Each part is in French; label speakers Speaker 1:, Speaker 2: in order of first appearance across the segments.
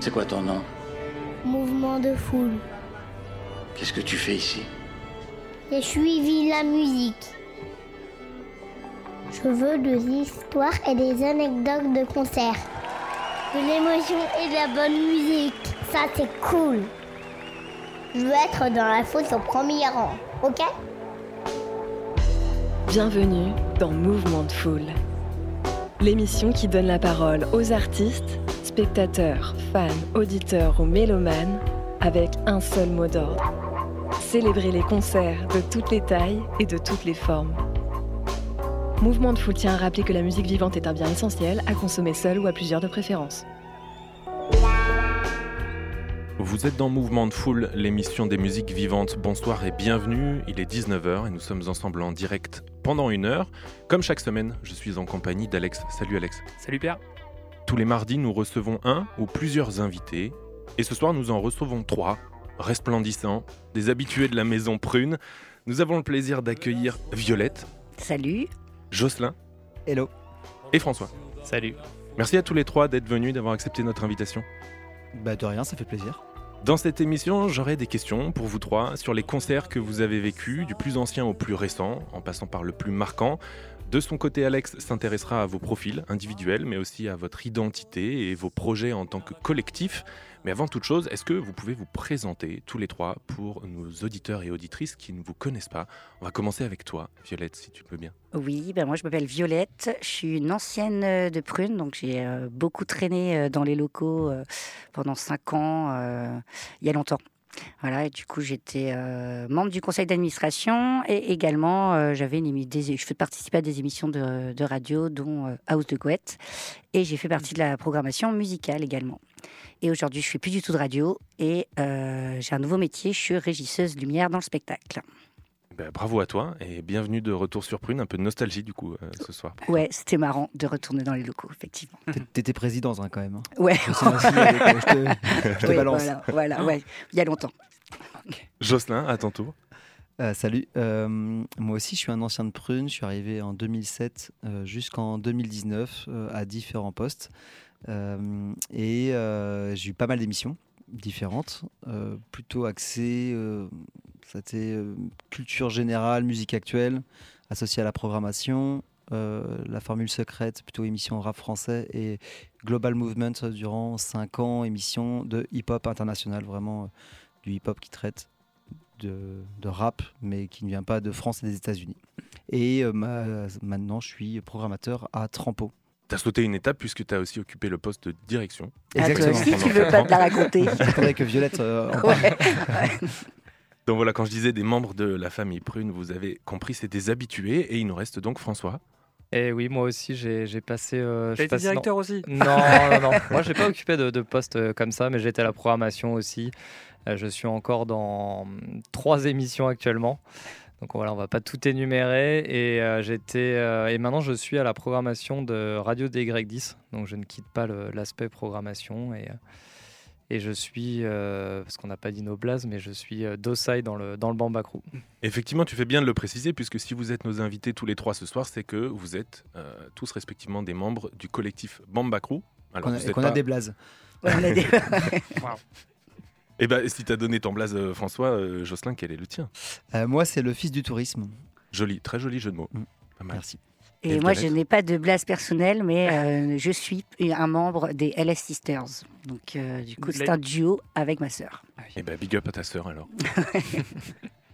Speaker 1: C'est quoi ton nom
Speaker 2: Mouvement de foule.
Speaker 1: Qu'est-ce que tu fais ici
Speaker 2: J'ai suivi la musique. Je veux de l'histoire et des anecdotes de concert. De l'émotion et de la bonne musique. Ça, c'est cool. Je veux être dans la fosse au premier rang, ok?
Speaker 3: Bienvenue dans Mouvement de Foule. L'émission qui donne la parole aux artistes, spectateurs, fans, auditeurs ou mélomanes avec un seul mot d'ordre. Célébrer les concerts de toutes les tailles et de toutes les formes. Mouvement de Foule tient à rappeler que la musique vivante est un bien essentiel à consommer seul ou à plusieurs de préférence.
Speaker 4: Vous êtes dans Mouvement de Foule, l'émission des musiques vivantes. Bonsoir et bienvenue. Il est 19h et nous sommes ensemble en direct pendant une heure. Comme chaque semaine, je suis en compagnie d'Alex. Salut Alex.
Speaker 5: Salut Pierre.
Speaker 4: Tous les mardis, nous recevons un ou plusieurs invités. Et ce soir, nous en recevons trois, resplendissants, des habitués de la maison Prune. Nous avons le plaisir d'accueillir Violette.
Speaker 6: Salut.
Speaker 4: Jocelyn.
Speaker 7: Hello.
Speaker 4: Et François.
Speaker 5: Salut.
Speaker 4: Merci à tous les trois d'être venus, d'avoir accepté notre invitation.
Speaker 7: Bah de rien, ça fait plaisir.
Speaker 4: Dans cette émission, j'aurai des questions pour vous trois sur les concerts que vous avez vécus, du plus ancien au plus récent, en passant par le plus marquant. De son côté, Alex s'intéressera à vos profils individuels, mais aussi à votre identité et vos projets en tant que collectif. Mais avant toute chose, est-ce que vous pouvez vous présenter tous les trois pour nos auditeurs et auditrices qui ne vous connaissent pas? On va commencer avec toi, Violette, si tu peux bien.
Speaker 6: Oui, ben moi je m'appelle Violette, je suis une ancienne euh, de Prune, donc j'ai euh, beaucoup traîné euh, dans les locaux pendant cinq ans, il y a longtemps. Voilà, et du coup, j'étais membre du conseil d'administration et également, j'avais des, je fais participer à des émissions de, de radio, dont House de Gouette, et j'ai fait partie de la programmation musicale également. Et aujourd'hui, je fais plus du tout de radio et euh, j'ai un nouveau métier. Je suis régisseuse lumière dans le spectacle.
Speaker 4: Ben, bravo à toi et bienvenue de retour sur Prune. Un peu de nostalgie du coup euh, ce soir.
Speaker 6: Ouais, c'était marrant de retourner dans les locaux, effectivement.
Speaker 7: T'étais présidente hein, quand même. Hein.
Speaker 6: Ouais.
Speaker 7: Je, te,
Speaker 6: oui,
Speaker 7: balance.
Speaker 6: Voilà, voilà, ouais, il y a longtemps.
Speaker 4: Jocelyn, à ton tour.
Speaker 7: Euh, salut, euh, moi aussi je suis un ancien de Prune, je suis arrivé en 2007 euh, jusqu'en 2019 euh, à différents postes. Euh, et euh, j'ai eu pas mal d'émissions différentes, euh, plutôt axées, c'était culture générale, musique actuelle, associée à la programmation, la formule secrète, plutôt émission rap français, et Global Movement durant 5 ans, émission de hip-hop international, vraiment du hip-hop qui traite de, rap, mais qui ne vient pas de France et des États-Unis. Et ma, maintenant, je suis programmateur à Trampo.
Speaker 4: Tu as sauté une étape puisque tu as aussi occupé le poste de direction.
Speaker 6: Exactement. Ah, toi aussi, tu veux pas te la raconter.
Speaker 7: J'attendais que Violette euh, en
Speaker 6: ouais.
Speaker 4: Donc voilà, quand je disais des membres de la famille Prune, vous avez compris, c'est des habitués. Et il nous reste donc François.
Speaker 5: Et oui, moi aussi, j'ai passé. Euh,
Speaker 8: T'as été
Speaker 5: passé,
Speaker 8: directeur aussi
Speaker 5: Non, non, non. moi, j'ai pas occupé de, de poste euh, comme ça, mais j'étais à la programmation aussi. Euh, je suis encore dans hum, trois émissions actuellement. Donc voilà, on va pas tout énumérer. Et euh, j'étais euh, et maintenant je suis à la programmation de Radio DY10. Donc je ne quitte pas l'aspect programmation et, et je suis euh, parce qu'on n'a pas dit nos blazes, mais je suis d'Osai dans le dans le Bamba Crew.
Speaker 4: Effectivement, tu fais bien de le préciser puisque si vous êtes nos invités tous les trois ce soir, c'est que vous êtes tous respectivement des membres du collectif Bamba Crew.
Speaker 7: Alors qu'on a, qu pas... a, des blazes.
Speaker 6: Ouais, on a des...
Speaker 4: wow. Et bah, si tu as donné ton blaze, euh, François, euh, Jocelyn, quel est le tien
Speaker 7: euh, Moi, c'est le fils du tourisme.
Speaker 4: Joli, très joli jeu de mots.
Speaker 7: Mmh. Merci.
Speaker 6: Et, Et moi, je n'ai pas de blaze personnelle, mais euh, je suis un membre des LS Sisters. Donc, euh, du coup, c'est un duo avec ma sœur.
Speaker 4: Et bah, big up à ta sœur alors.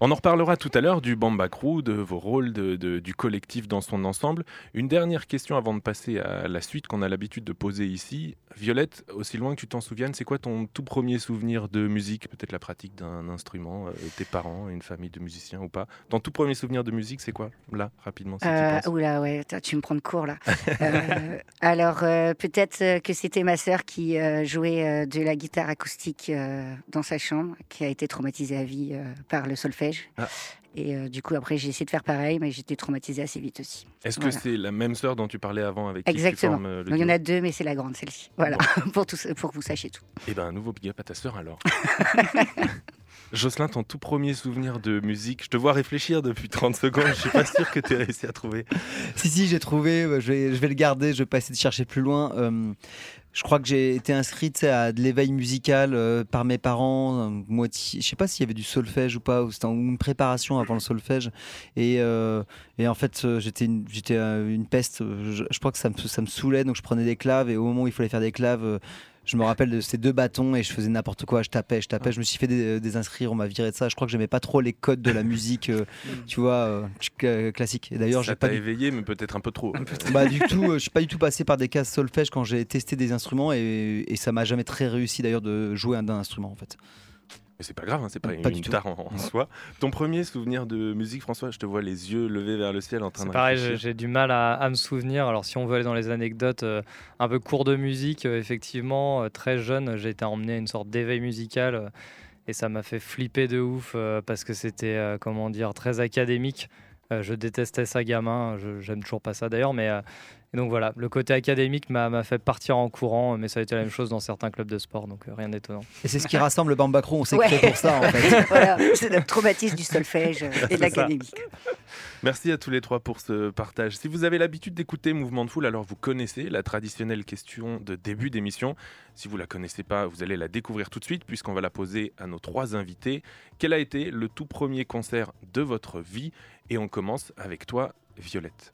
Speaker 4: On en reparlera tout à l'heure du Bamba Crew, de vos rôles, de, de, du collectif dans son ensemble. Une dernière question avant de passer à la suite qu'on a l'habitude de poser ici. Violette, aussi loin que tu t'en souviennes, c'est quoi ton tout premier souvenir de musique Peut-être la pratique d'un instrument, euh, tes parents, une famille de musiciens ou pas? Ton tout premier souvenir de musique, c'est quoi? Là, rapidement, si
Speaker 6: euh,
Speaker 4: tu.
Speaker 6: Oula, ouais, tu me prends de court là. euh, alors, euh, peut-être que c'était ma sœur qui jouait de la guitare acoustique dans sa chambre, qui a été traumatisée à vie par le solfège. Ah. Et euh, du coup, après, j'ai essayé de faire pareil, mais j'étais traumatisée assez vite aussi.
Speaker 4: Est-ce voilà. que c'est la même sœur dont tu parlais avant avec
Speaker 6: Exactement.
Speaker 4: qui tu formes le
Speaker 6: Donc, il y en a deux, mais c'est la grande, celle-ci. Voilà, bon. pour, tout, pour que vous sachiez tout.
Speaker 4: Eh ben, un nouveau big up à ta sœur alors. Jocelyn, ton tout premier souvenir de musique, je te vois réfléchir depuis 30 secondes, je suis pas sûr que tu aies réussi à trouver.
Speaker 7: Si, si, j'ai trouvé, je vais, je vais le garder, je vais pas essayer de chercher plus loin. Euh, je crois que j'ai été inscrite à de l'éveil musical euh, par mes parents. Euh, moitié, je sais pas s'il y avait du solfège ou pas, ou c'était une préparation avant le solfège. Et, euh, et en fait, j'étais une, j'étais une peste. Je, je, crois que ça me, ça me saoulait, donc je prenais des claves. Et au moment où il fallait faire des claves, je me rappelle de ces deux bâtons et je faisais n'importe quoi. Je tapais, je tapais. Je me suis fait des, inscrire, on m'a viré de ça. Je crois que j'aimais pas trop les codes de la musique, euh, tu vois, euh, classique. Et d'ailleurs,
Speaker 4: j'ai
Speaker 7: pas
Speaker 4: éveillé, mais peut-être un peu trop.
Speaker 7: bah du tout, euh, je suis pas du tout passé par des cases solfège quand j'ai testé des instruments et, et ça m'a jamais très réussi d'ailleurs de jouer un, un instrument en fait.
Speaker 4: Mais c'est pas grave, hein, c'est pas, une guitare en, soi. Ton premier souvenir de musique, François, je te vois les yeux levés vers le ciel en train de
Speaker 5: pareil, j'ai du mal à, me souvenir. Alors si on veut aller dans les anecdotes, euh, un peu court de musique, euh, effectivement, euh, très jeune, j'ai été emmené à une sorte d'éveil musical et ça m'a fait flipper de ouf parce que c'était, comment dire, très académique. je détestais ça gamin, j'aime toujours pas ça d'ailleurs, mais et donc voilà, le côté académique m'a fait partir en courant, mais ça a été la même chose dans certains clubs de sport, donc euh, rien d'étonnant.
Speaker 7: Et c'est ce qui rassemble le Bambacron, on sait que c'est pour ça en fait.
Speaker 6: voilà, c'est le traumatisme du solfège et de l'académique.
Speaker 4: Merci à tous les trois pour ce partage. Si vous avez l'habitude d'écouter Mouvement de Foule, alors vous connaissez la traditionnelle question de début d'émission. Si vous ne la connaissez pas, vous allez la découvrir tout de suite puisqu'on va la poser à nos trois invités. Quel a été le tout premier concert de votre vie? Et on commence avec toi, Violette.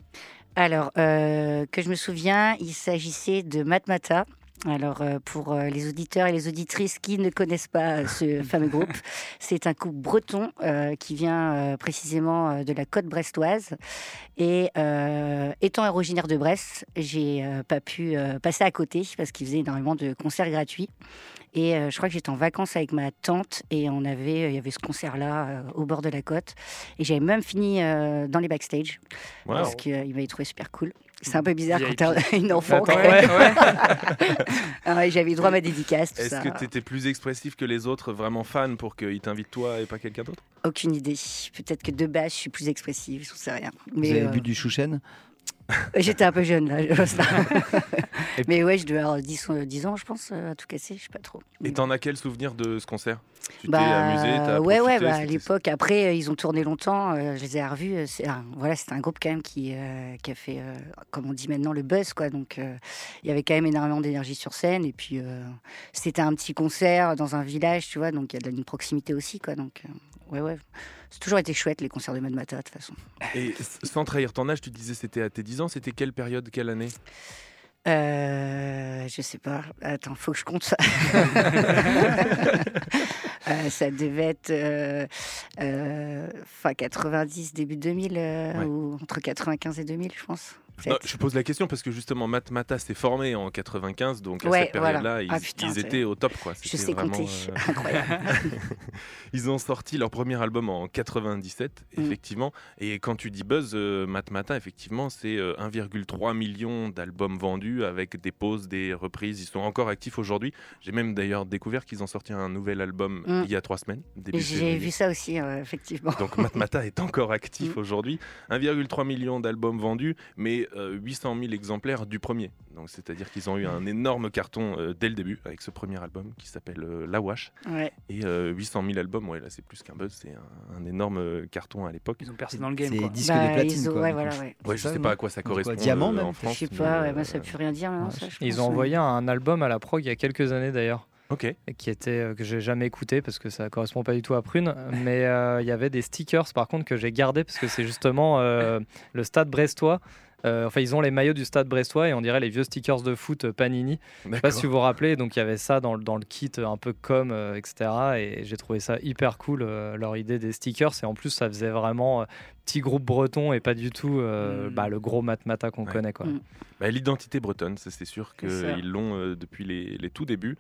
Speaker 6: Alors, euh, que je me souviens, il s'agissait de Matmata. Alors, euh, pour euh, les auditeurs et les auditrices qui ne connaissent pas ce fameux groupe, c'est un groupe breton qui vient précisément de la côte brestoise. Et étant originaire de Brest, j'ai pas pu passer à côté parce qu'ils faisaient énormément de concerts gratuits. Et euh, je crois que j'étais en vacances avec ma tante et on avait, il y avait ce concert-là euh, au bord de la côte. Et j'avais même fini euh, dans les backstage parce qu'il m'avait trouvé super cool. C'est un peu bizarre quand t'as une enfant. Ah j'avais droit à ma dédicace.
Speaker 4: Est-ce que tu étais plus expressif que les autres, vraiment fan, pour qu'ils t'invitent toi et pas quelqu'un d'autre?
Speaker 6: Aucune idée. Peut-être que de base, je suis plus expressive, je ne sais rien.
Speaker 7: Mais, Vous avez bu du chouchen
Speaker 6: J'étais un peu jeune là. Mais ouais, je devais avoir 10, 10 ans, je pense, à tout casser, je sais pas trop.
Speaker 4: Et t'en as quel souvenir de ce concert?
Speaker 6: Tu t'es bah, amusé as Ouais, ouais, bah, à l'époque, après, euh, ils ont tourné longtemps, euh, je les ai revus. Euh, voilà, c'était un groupe quand même qui, qui a fait, comme on dit maintenant, le buzz, quoi. Donc, il y avait quand même énormément d'énergie sur scène. Et puis, c'était un petit concert dans un village, tu vois, donc il y a une proximité aussi, quoi. Donc, ouais, ouais. C'est toujours été chouette les concerts de Mad Mata de toute façon.
Speaker 4: Et sans trahir ton âge, tu disais c'était à tes 10 ans, c'était quelle période, quelle année?
Speaker 6: Euh, je sais pas. Attends, faut que je compte ça. Euh, ça devait être euh, euh, fin 90, début 2000, ou entre 95 et 2000, je pense
Speaker 4: je pose la question parce que justement, Matmata s'est formé en 95, donc à cette période-là, ils, ah, étaient au top. Quoi.
Speaker 6: Je sais compter. Euh, Incroyable.
Speaker 4: ils ont sorti leur premier album en 97, mm. effectivement. Et quand tu dis buzz, euh, Matmata, effectivement, c'est 1,3 euh, million d'albums vendus avec des pauses, des reprises. Ils sont encore actifs aujourd'hui. J'ai même d'ailleurs découvert qu'ils ont sorti un nouvel album mm. il y a trois semaines.
Speaker 6: J'ai vu ça aussi, effectivement.
Speaker 4: Donc Matmata est encore actif mm. aujourd'hui. 1,3 million d'albums vendus, mais 800 000 exemplaires du premier. Donc c'est-à-dire qu'ils ont eu un énorme carton euh, dès le début avec ce premier album qui s'appelle euh, La Wash. Et 800 000 albums, ouais, là c'est plus qu'un buzz, c'est un, énorme carton à l'époque.
Speaker 5: Ils ont percé dans le game.
Speaker 7: C'est disque de platine. Quoi,
Speaker 6: ouais, voilà,
Speaker 4: ouais. je sais pas à quoi ça correspond.
Speaker 7: diamant même.
Speaker 6: En
Speaker 7: France,
Speaker 6: je sais pas, ça ne veut rien dire.
Speaker 5: Ils ont envoyé un album à la prog il y a quelques années d'ailleurs.
Speaker 4: Ok.
Speaker 5: Qui était que j'ai jamais écouté parce que ça correspond pas du tout à Prune, mais il y avait des stickers par contre que j'ai gardé parce que c'est justement le Stade Brestois euh, enfin, ils ont les maillots du stade brestois et on dirait les vieux stickers de foot euh, Panini. Je sais pas si vous vous rappelez, donc il y avait ça dans, dans le kit un peu comme, euh, etc. Et j'ai trouvé ça hyper cool, leur idée des stickers. Et en plus, ça faisait vraiment petit groupe breton et pas du tout mm. bah, le gros matmata qu'on connaît. Quoi. Mm.
Speaker 4: Bah, L'identité bretonne, c'est sûr qu'ils l'ont depuis les, les tout débuts.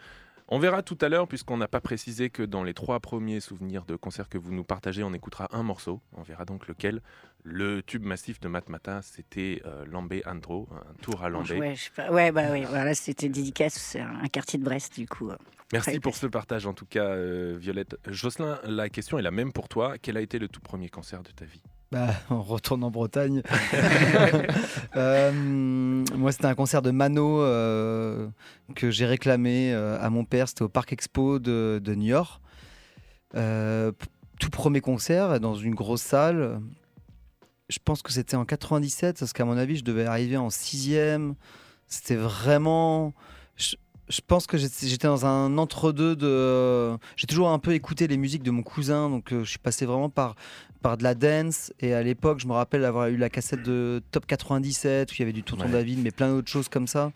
Speaker 4: On verra tout à l'heure, puisqu'on n'a pas précisé que dans les trois premiers souvenirs de concerts que vous nous partagez, on écoutera un morceau. On verra donc lequel. Le tube massif de Matmata, c'était euh, Lambé Andro, un tour à Lambé.
Speaker 6: Ouais, ouais, bah oui, voilà, c'était dédicace, c'est un quartier de Brest du coup. Euh,
Speaker 4: Merci pour ce partage en tout cas, euh, Violette. Jocelyn, la question est la même pour toi. Quel a été le tout premier concert de ta vie?
Speaker 7: Bah, on retourne en Bretagne. Euh, moi, c'était un concert de Mano que j'ai réclamé à mon père. C'était au Parc Expo de, de Niort. Euh, tout premier concert dans une grosse salle. Je pense que c'était en 97, parce qu'à mon avis, je devais arriver en sixième. C'était vraiment. Je, je pense que j'étais dans un entre-deux de. J'ai toujours un peu écouté les musiques de mon cousin, donc euh, je suis passé vraiment par, par de la dance. Et à l'époque, je me rappelle avoir eu la cassette de Top 97, où il y avait du Tonton
Speaker 4: Ouais.
Speaker 7: David, mais plein d'autres choses comme ça.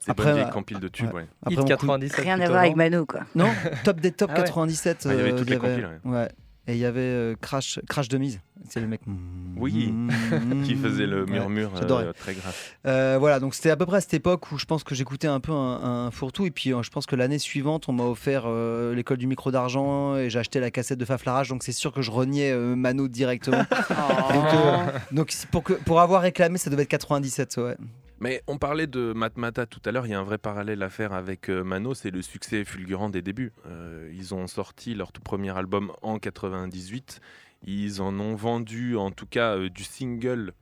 Speaker 4: C'est
Speaker 7: Après,
Speaker 4: bonne
Speaker 7: euh,
Speaker 4: compile de tubes, ouais.
Speaker 7: Après, mon cou-
Speaker 5: 97.
Speaker 6: Rien à voir avec Mano, quoi.
Speaker 7: Non, top des top
Speaker 5: Ah ouais.
Speaker 7: 97.
Speaker 4: Ah, il y avait
Speaker 7: euh,
Speaker 4: toutes les compiles,
Speaker 7: ouais. Et il y avait euh, Crash, Crash de mise. C'est le mec.
Speaker 4: Oui. Qui faisait le murmure euh, très grave.
Speaker 7: Euh, voilà, donc c'était à peu près à cette époque où je pense que j'écoutais un peu un, un fourre-tout. Et puis euh, je pense que l'année suivante, on m'a offert euh, l'école du micro d'argent et j'ai acheté la cassette de Faflarage. Donc c'est sûr que je reniais euh, Mano directement. donc euh, donc c'est pour, que, pour avoir réclamé, ça devait être 97. Ouais.
Speaker 4: Mais on parlait de Matmata tout à l'heure, il y a un vrai parallèle à faire avec euh, Mano, c'est le succès fulgurant des débuts. Euh, ils ont sorti leur tout premier album en 98, ils en ont vendu en tout cas euh, du single,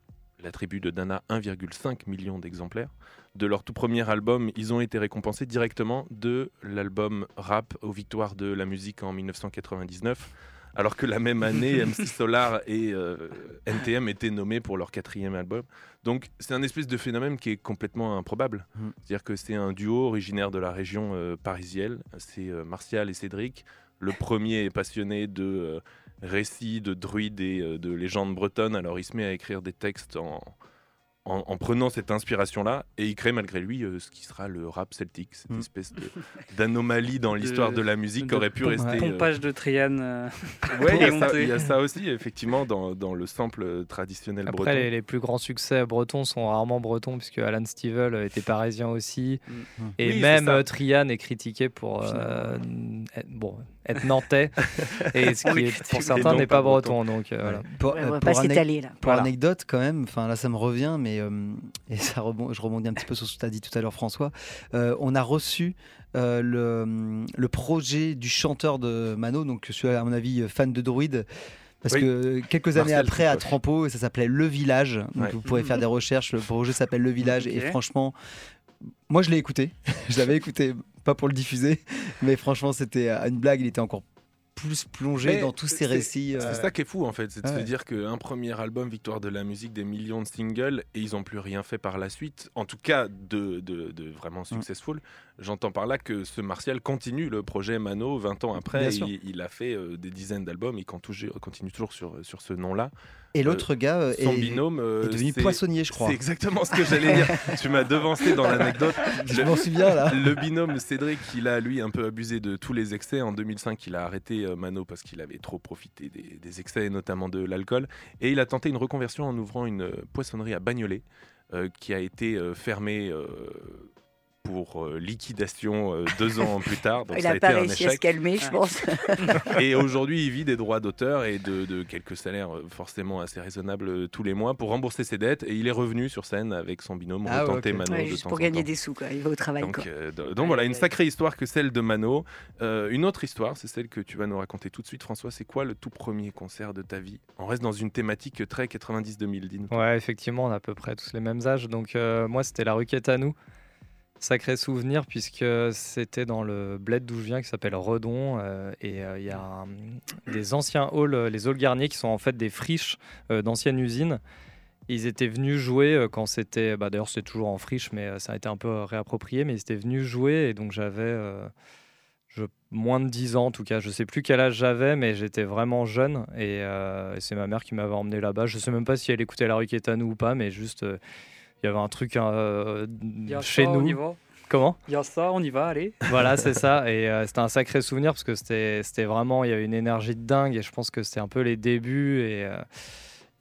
Speaker 4: la tribu de Dana, 1,5 million d'exemplaires. De leur tout premier album, ils ont été récompensés directement de l'album rap aux victoires de la musique en 1999. Alors que la même année, MC Solar et euh, NTM étaient nommés pour leur quatrième album. Donc c'est un espèce de phénomène qui est complètement improbable.
Speaker 7: Mm.
Speaker 4: C'est-à-dire que c'est un duo originaire de la région euh, parisienne. C'est euh, Martial et Cédric. Le premier est passionné de récits, de druides et de légendes bretonnes. Alors il se met à écrire des textes en, en, en prenant cette inspiration-là et il crée malgré lui euh, ce qui sera le rap celtique, cette
Speaker 7: Mm.
Speaker 4: espèce d'anomalie dans l'histoire de, la musique qui aurait pu
Speaker 8: pom-
Speaker 4: rester... euh,
Speaker 8: Pompage de Triane. euh,
Speaker 4: Ouais, il y a ça-
Speaker 8: remonté.
Speaker 4: il y, a ça aussi, effectivement, dans, dans le sample euh, traditionnel
Speaker 5: Après,
Speaker 4: breton.
Speaker 5: les, les plus grands succès bretons sont rarement bretons, puisque Alan Stivell était parisien aussi.
Speaker 7: Mm.
Speaker 5: Et
Speaker 4: Oui,
Speaker 5: même euh, Trian est critiqué pour euh, être, bon, être nantais. et ce qui est, pour certains n'est
Speaker 4: pas breton.
Speaker 5: breton. Donc, euh, voilà.
Speaker 7: Pour,
Speaker 6: Ouais,
Speaker 7: euh,
Speaker 6: on va
Speaker 7: pour
Speaker 6: pas
Speaker 7: ane-
Speaker 6: s'étaler, là.
Speaker 7: Pour
Speaker 5: Voilà.
Speaker 7: anecdote, quand même, enfin là ça me revient, mais euh, et ça rebond, je rebondis un petit peu sur ce que tu as dit tout à l'heure, François. Euh, on a reçu euh, le, le projet du chanteur de Mano, donc je suis à mon avis fan de Druid. Parce
Speaker 4: Oui.
Speaker 7: que quelques années après, à. Trampo, ça s'appelait Le Village. Donc
Speaker 4: Ouais.
Speaker 7: vous pourrez faire des recherches. Le projet s'appelle Le Village. Et franchement, moi je l'ai écouté. je l'avais écouté, pas pour le diffuser, mais franchement, c'était euh, une blague. Il était encore plus plongé
Speaker 4: Mais
Speaker 7: dans tous ces
Speaker 4: c'est-
Speaker 7: récits. euh,
Speaker 4: C'est ça qui est fou en fait, c'est de se
Speaker 7: Ouais.
Speaker 4: dire qu'un premier album, Victoire de la musique, des millions de singles, et ils n'ont plus rien fait par la suite, en tout cas de, de, de
Speaker 7: Mm.
Speaker 4: vraiment successful. J'entends par là que ce Martial continue le projet Mano 20 ans après, il, il a fait euh, des dizaines d'albums, il continue, continue toujours sur, sur ce nom-là.
Speaker 7: Et l'autre gars euh,
Speaker 4: Son
Speaker 7: est,
Speaker 4: binôme euh,
Speaker 7: est devenu poissonnier, je crois.
Speaker 4: C'est exactement ce que j'allais dire. tu m'as devancé dans l'anecdote.
Speaker 7: Je m'en souviens là.
Speaker 4: Le binôme Cédric, il a lui un peu abusé de tous les excès. En 2005, il a arrêté euh, Mano parce qu'il avait trop profité des, des excès, notamment de l'alcool. Et il a tenté une reconversion en ouvrant une euh, poissonnerie à Bagnolet, euh, qui a été euh, fermée euh, pour euh, liquidation euh, deux ans plus tard. Donc
Speaker 6: Il
Speaker 4: ça a
Speaker 6: a
Speaker 4: été
Speaker 6: pas
Speaker 4: un
Speaker 6: réussi à se calmer, je pense.
Speaker 4: Et aujourd'hui, il vit des droits d'auteur et de, de quelques salaires euh, forcément assez raisonnables tous les mois pour rembourser ses dettes. Et il est revenu sur scène avec son binôme,
Speaker 7: Ah ouais,
Speaker 4: retenter
Speaker 7: ok.
Speaker 4: Mano
Speaker 6: Ouais,
Speaker 4: de
Speaker 6: juste
Speaker 4: temps
Speaker 6: pour
Speaker 4: en
Speaker 6: gagner
Speaker 4: temps.
Speaker 6: des sous, quoi. Il va au travail,
Speaker 4: Donc,
Speaker 6: quoi.
Speaker 4: euh, donc voilà, une sacrée histoire que celle de Mano. Euh, une autre histoire, c'est celle que tu vas nous raconter tout de suite, François. C'est quoi le tout premier concert de ta vie? On reste dans une thématique très 90-2000, dis-nous.
Speaker 5: Ouais, effectivement, on a à peu près tous les mêmes âges. Donc, euh, moi, c'était la rue nous. Sacré souvenir, puisque c'était dans le bled d'où je viens, qui s'appelle Redon. euh, et euh, il y a des anciens halls, euh, les halls Garnier, qui sont en fait des friches euh, d'anciennes usines. Ils étaient venus jouer quand c'était. Bah, D'ailleurs, c'est toujours en friche, mais ça a été un peu réapproprié. Mais ils étaient venus jouer, et donc j'avais. moins de 10 ans en tout cas, je sais plus quel âge j'avais, mais j'étais vraiment jeune et, c'est ma mère qui m'avait emmené là-bas. Je sais même pas si elle écoutait la rue ou pas, mais juste il y avait un truc euh, chez
Speaker 8: ça,
Speaker 5: nous. Comment
Speaker 8: Il y a ça, on y va, allez.
Speaker 5: Voilà, c'est ça. Et euh, c'était un sacré souvenir parce que c'était vraiment, il y avait une énergie de dingue et je pense que c'était un peu les débuts. Et, euh,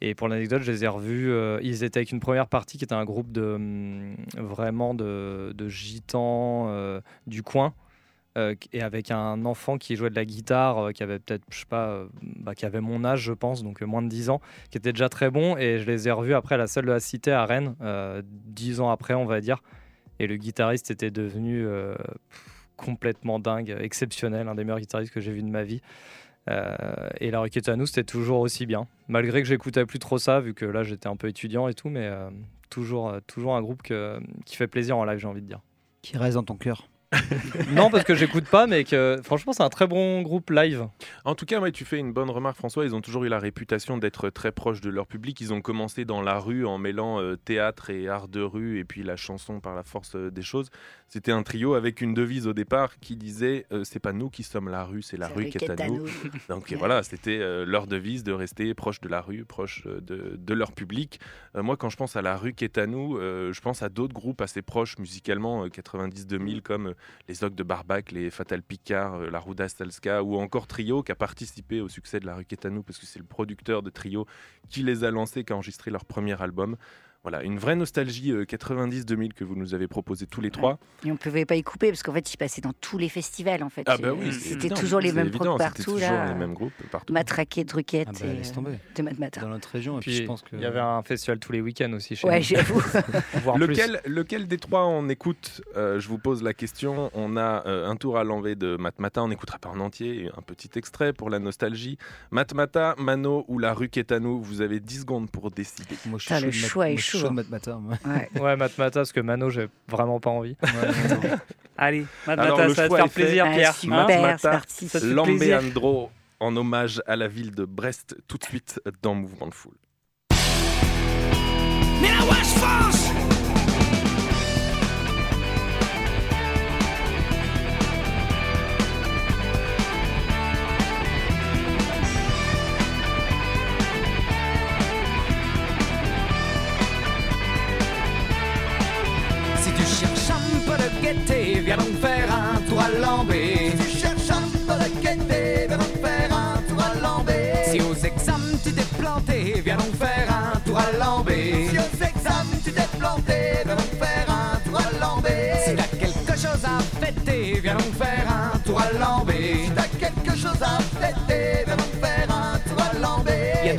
Speaker 5: et pour l'anecdote, je les ai revus. euh, ils étaient avec une première partie qui était un groupe de hum, vraiment de, de gitans du coin. Euh, et avec un enfant qui jouait de la guitare, euh, qui avait peut-être, je sais pas, euh, bah, qui avait mon âge, je pense, donc moins de 10 ans, qui était déjà très bon. Et je les ai revus après à la salle de la Cité à Rennes, euh, 10 ans après, on va dire. Et le guitariste était devenu complètement dingue, exceptionnel, un des meilleurs guitaristes que j'ai vu de ma vie. Et la Rocket à nous, c'était toujours aussi bien. Malgré que j'écoutais plus trop ça, vu que là j'étais un peu étudiant et tout, mais toujours, toujours un groupe qui fait plaisir en live, j'ai envie de dire.
Speaker 7: Qui reste dans ton cœur.
Speaker 5: non, parce que j'écoute pas, mais que franchement, c'est un très bon groupe live.
Speaker 4: En tout cas, ouais, tu fais une bonne remarque, François. Ils ont toujours eu la réputation d'être très proches de leur public. Ils ont commencé dans la rue en mêlant euh, théâtre et art de rue, et puis la chanson par la force euh, des choses. C'était un trio avec une devise au départ qui disait euh, c'est pas nous qui sommes la rue, c'est la rue qui est à nous. Donc voilà, c'était leur devise de rester proche de la rue, proche de, de leur public. moi, quand je pense à la rue qui est à nous, je pense à d'autres groupes assez proches musicalement, 90-2000, comme les Ocs de Barbac, les Fatal Picard, la Ruda Stalska, ou encore Trio qui a participé au succès de la nous, parce que c'est le producteur de Trio qui les a lancés, qui a enregistré leur premier album. Voilà, une vraie nostalgie 90-2000 euh, que vous nous avez proposé tous les trois.
Speaker 6: Et on ne pouvait pas y couper parce qu'en fait, il passait dans tous les festivals. En fait.
Speaker 4: Ah bah oui,
Speaker 6: c'était toujours les mêmes groupes partout.
Speaker 4: toujours
Speaker 6: là.
Speaker 4: les mêmes groupes partout.
Speaker 6: Matraqué, Druquette
Speaker 7: ah bah, laisse tomber.
Speaker 6: de Matmata.
Speaker 7: Dans notre région,
Speaker 5: puis, je pense que... il y avait un festival tous les week-ends aussi chez
Speaker 6: ouais,
Speaker 5: nous.
Speaker 6: j'avoue.
Speaker 4: lequel, lequel des trois on écoute euh, Je vous pose la question. On a euh, un tour à l'envers de Matmata, on n'écoutera pas en entier, un petit extrait pour la nostalgie. Matmata, Mano ou La rue qui est à nous, vous avez 10 secondes pour décider.
Speaker 6: Moi, je suis le choix est chaud.
Speaker 7: Matmata.
Speaker 6: Ouais,
Speaker 5: ouais Matmata, parce que Mano, j'ai vraiment pas envie.
Speaker 8: Allez, Matmata, ça va te faire plaisir, Pierre.
Speaker 4: Matmata, Lambeandro, en hommage à la ville de Brest, tout de suite dans Mouvement de Foule. Mais la France
Speaker 9: viens faire un tour à Lambé. Si t'as quelque chose à fêter, viens donc faire un tour à Lambé.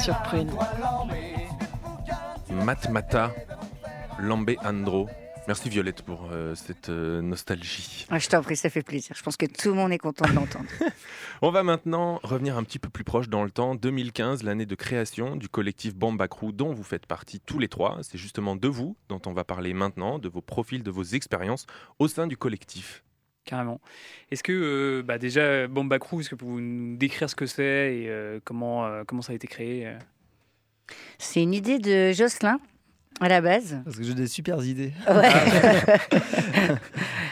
Speaker 3: Foule sur Prune.
Speaker 4: Matmata, Lambé Andro. Merci Violette pour euh, cette euh, nostalgie.
Speaker 6: Ah, je t'en prie, ça fait plaisir. Je pense que tout le monde est content de l'entendre.
Speaker 4: On va maintenant revenir un petit peu plus proche dans le temps. 2015, l'année de création du collectif Bamba Crew dont vous faites partie tous les trois. C'est justement de vous dont on va parler maintenant, de vos profils, de vos expériences au sein du collectif.
Speaker 8: Carrément. Est-ce que euh, bah déjà Bamba Crew, est-ce que vous pouvez nous décrire ce que c'est et comment, comment ça a été créé
Speaker 6: C'est une idée de Jocelyn à la base
Speaker 7: Parce que j'ai des super idées.
Speaker 6: Ouais.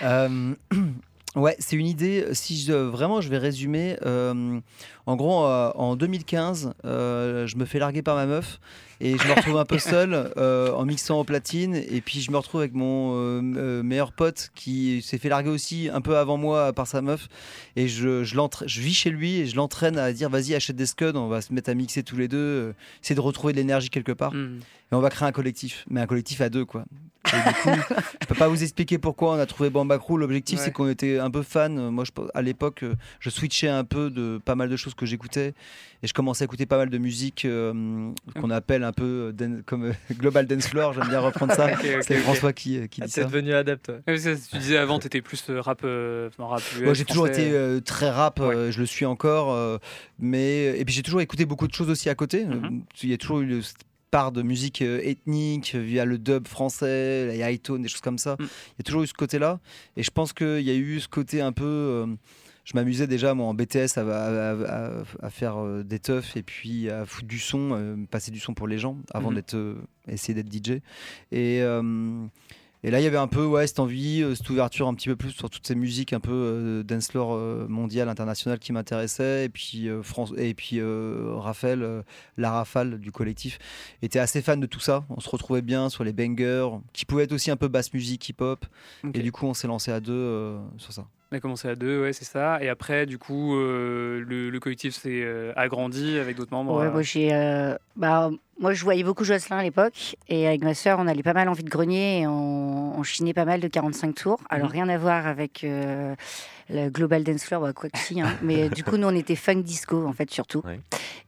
Speaker 7: euh, ouais, c'est une idée. Si je, vraiment je vais résumer, euh, en gros, euh, en 2015, euh, je me fais larguer par ma meuf et je me retrouve un peu seul euh, en mixant en platine. Et puis je me retrouve avec mon meilleur pote qui s'est fait larguer aussi un peu avant moi par sa meuf. Et je, je, je vis chez lui et je l'entraîne à dire vas-y, achète des scuds, on va se mettre à mixer tous les deux, essayer de retrouver de l'énergie quelque part.
Speaker 8: Hmm.
Speaker 7: Et on va créer un collectif, mais un collectif à deux, quoi. Et du coup, je peux pas vous expliquer pourquoi on a trouvé Bamba Crew. L'objectif, c'est qu'on était un peu fan. Moi, je, à l'époque, je switchais un peu de pas mal de choses que j'écoutais et je commençais à écouter pas mal de musique euh, qu'on appelle un peu euh, comme euh, Global Dance Floor. J'aime bien reprendre ça. c'est François qui, qui dit ah, ça.
Speaker 5: devenu adepte.
Speaker 8: tu disais avant, tu étais plus rap, rap
Speaker 7: Moi, j'ai toujours été très rap. je le suis encore. mais et puis j'ai toujours écouté beaucoup de choses aussi à côté. Mm-hmm. Il y a toujours eu cette part de musique ethnique via le dub français, la high tone, des choses comme ça. Mm. Il y a toujours eu ce côté-là. Et je pense qu'il y a eu ce côté un peu je m'amusais déjà moi en BTS à, faire euh, des teufs et puis à foutre du son, euh, passer du son pour les gens avant mhm. d'être euh, essayer d'être DJ. Et et là, il y avait un peu ouais, cette envie, cette ouverture un petit peu plus sur toutes ces musiques un peu dance floor mondial, international qui m'intéressaient. Et puis, France, et puis Raphaël, la rafale du collectif, était assez fan de tout ça. On se retrouvait bien sur les bangers, qui pouvaient être aussi un peu basse musique, hip-hop. Et du coup, on s'est lancé à deux sur ça.
Speaker 8: On a commencé à deux, ouais, c'est ça. Et après, du coup, euh, le, le collectif s'est euh, agrandi avec d'autres membres.
Speaker 6: Ouais,
Speaker 8: euh,
Speaker 6: moi, j'ai, bah, moi, je voyais beaucoup Jocelyn à l'époque. Et avec ma sœur, on allait pas mal en vide-grenier et on, on chinait pas mal de 45 tours. Alors,
Speaker 8: Mhm.
Speaker 6: rien à voir avec le Global Dance Floor, bah, quoi que si. hein. Mais du coup, nous, on était funk disco, en fait, surtout.
Speaker 4: Ouais.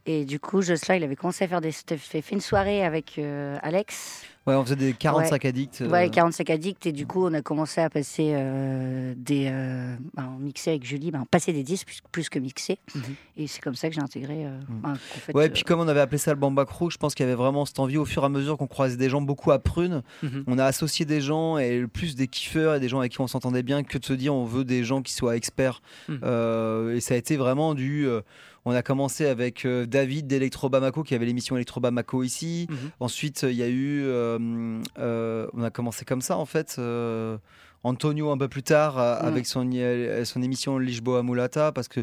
Speaker 6: Et du coup, Jocelyn, il avait commencé à faire des. fait fait une soirée avec euh, Alex.
Speaker 7: Ouais, on faisait des 45 addicts. euh,
Speaker 6: Ouais, 45 addicts. Et du coup, on a commencé à passer euh, des. Euh, bah, on mixait avec Julie, bah, on passait des disques plus, plus que mixer.
Speaker 8: Mhm.
Speaker 6: Et c'est comme ça que j'ai intégré. euh, fait,
Speaker 7: Ouais,
Speaker 6: euh,
Speaker 7: et puis comme on avait appelé ça le Bamba Crew, je pense qu'il y avait vraiment cette envie au fur et à mesure qu'on croisait des gens beaucoup à Prune.
Speaker 8: Mhm.
Speaker 7: On a associé des gens et plus des kiffeurs et des gens avec qui on s'entendait bien que de se dire on veut des gens qui soient experts.
Speaker 8: Mhm.
Speaker 7: Euh, et ça a été vraiment du. euh, on a commencé avec euh, David d'Electro Bamako qui avait l'émission Electro Bamako ici.
Speaker 8: Mhm.
Speaker 7: Ensuite, il y a eu. euh, euh, on a commencé comme ça en fait. Antonio un peu plus tard euh,
Speaker 6: Mm.
Speaker 7: avec son, euh, son émission Lisboa Mulata parce que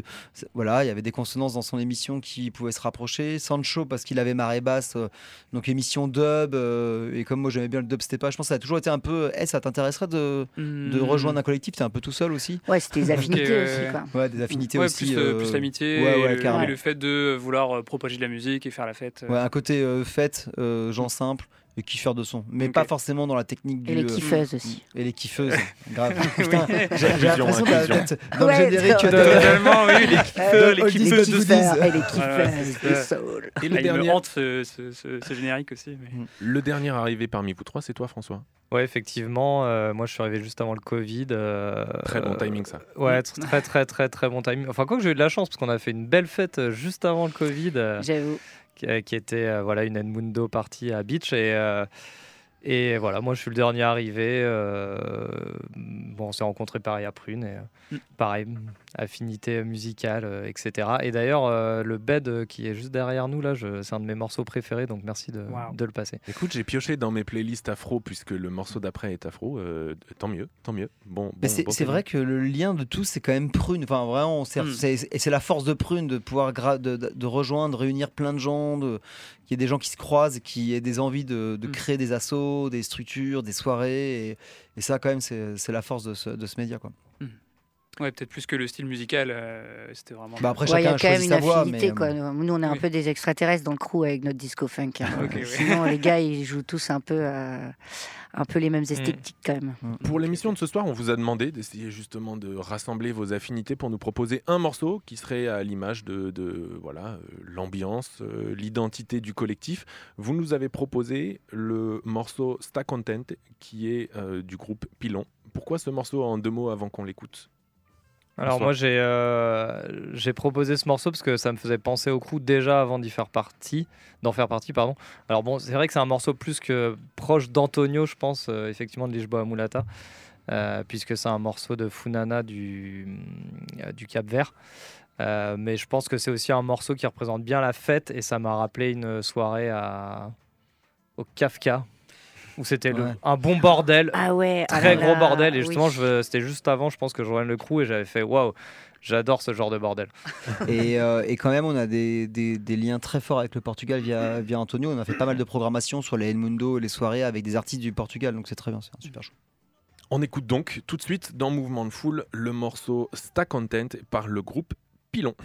Speaker 7: voilà il y avait des consonances dans son émission qui pouvaient se rapprocher Sancho parce qu'il avait marée basse euh, donc émission dub euh, et comme moi j'aimais bien le dubstep je pense que ça a toujours été un peu Eh, ça t'intéresserait de, de
Speaker 8: Mhm.
Speaker 7: rejoindre un collectif? T'es un peu tout seul aussi?
Speaker 6: Ouais, c'était des affinités aussi,
Speaker 8: ouais.
Speaker 6: quoi.
Speaker 7: ouais des affinités
Speaker 8: Ouais,
Speaker 7: aussi
Speaker 8: plus, euh, plus l'amitié
Speaker 7: ouais,
Speaker 8: et, et le fait de vouloir euh, propager de la musique et faire la fête. euh.
Speaker 7: ouais, un côté euh, fête euh, gens simples et kiffeurs de son mais pas forcément dans la technique du
Speaker 6: Et les
Speaker 7: euh,
Speaker 6: kiffeuses aussi.
Speaker 7: et les kiffeuses grave Putain, j'ai l'impression dans
Speaker 6: Ouais,
Speaker 7: le générique
Speaker 6: de-
Speaker 7: de-
Speaker 8: oui, les kiffeurs, les
Speaker 7: Oldies
Speaker 8: kiffeuses de.
Speaker 6: Kiffeurs, et les kiffeuses, les souls.
Speaker 4: Et le
Speaker 8: Ah, il
Speaker 4: dernier,
Speaker 8: me hante ce, ce- ce- ce générique aussi. mais-
Speaker 4: le dernier arrivé parmi vous trois, c'est toi, François.
Speaker 5: Ouais, effectivement. euh, moi, je suis arrivé juste avant le Covid. euh,
Speaker 4: Très bon
Speaker 5: euh,
Speaker 4: timing, ça.
Speaker 5: Ouais, tr- très, très, très, très bon timing. Enfin, quoi que j'ai eu de la chance, parce qu'on a fait une belle fête euh, juste avant le Covid, euh,
Speaker 6: J'avoue.
Speaker 5: Qui, euh, qui était euh, voilà, une Edmundo partie à Beach. Et, euh, et voilà, moi, je suis le dernier arrivé. euh, bon, on s'est rencontrés pareil à Prune. Et, euh,
Speaker 8: Mm.
Speaker 5: Pareil, affinité musicale, euh, etc. Et d'ailleurs, euh, le bed euh, qui est juste derrière nous, là, je- c'est un de mes morceaux préférés, donc merci de,
Speaker 8: Wow.
Speaker 5: de le passer.
Speaker 4: Écoute, j'ai pioché dans mes playlists afro puisque le morceau d'après est afro. euh, tant mieux, tant mieux. Bon,
Speaker 7: Mais c'est
Speaker 4: bon
Speaker 7: c'est
Speaker 4: timing.
Speaker 7: vrai que le lien de tout, c'est quand même Prune. Enfin, vraiment, c'est-
Speaker 8: Mm.
Speaker 7: c'est- et c'est la force de Prune de pouvoir gra- de, de- de rejoindre, de réunir plein de gens, de- qu'il y ait des gens qui se croisent, qui aient des envies de, de
Speaker 8: Mm.
Speaker 7: créer des assos, des structures, des soirées. Et, et ça, quand même, c'est c'est la force de ce, de ce média. Quoi.
Speaker 8: Ouais, peut-être plus que le style musical. euh, C'était vraiment.
Speaker 7: Bah après,
Speaker 6: Ouais, il y a quand même une
Speaker 7: voix.
Speaker 6: affinité.
Speaker 7: mais,
Speaker 6: quoi.
Speaker 7: euh,
Speaker 6: Nous, on est un
Speaker 8: oui.
Speaker 6: peu des extraterrestres dans le crew avec notre disco funk. hein.
Speaker 8: Ouais.
Speaker 6: Sinon, les gars, ils jouent tous un peu, euh, un peu les mêmes esthétiques quand même.
Speaker 4: Pour l'émission de ce soir, on vous a demandé d'essayer justement de rassembler vos affinités pour nous proposer un morceau qui serait à l'image de, de, voilà l'ambiance, euh, l'identité du collectif. Vous nous avez proposé le morceau Sta Content qui est euh, du groupe Pilon. Pourquoi ce morceau en deux mots avant qu'on l'écoute?
Speaker 5: Alors
Speaker 4: Bonsoir.
Speaker 5: moi j'ai euh, j'ai proposé ce morceau parce que ça me faisait penser au crew déjà avant d'y faire partie, d'en faire partie pardon. Alors bon c'est vrai que c'est un morceau plus que proche d'Antonio je pense euh, effectivement de Lisboa Mulata euh, puisque c'est un morceau de Funana du du Cap Vert. Mais je pense que c'est aussi un morceau qui représente bien la fête et ça m'a rappelé une soirée à au Kafka où c'était
Speaker 7: Ouais.
Speaker 5: un bon bordel
Speaker 6: Ah ouais, ah
Speaker 5: très
Speaker 6: là
Speaker 5: gros
Speaker 6: là,
Speaker 5: bordel. Et justement, c'était juste avant, je pense que je rejoigne le crew et j'avais fait waouh, j'adore ce genre de bordel.
Speaker 7: et, euh, et quand même, on a des, des- des liens très forts avec le Portugal via, via Antonio. On a fait pas mal de programmation sur les El Mundo et les soirées avec des artistes du Portugal. Donc c'est très bien, c'est un super show.
Speaker 4: On écoute donc tout de suite dans Mouvement de Foule le morceau Sta Content par le groupe Pilon.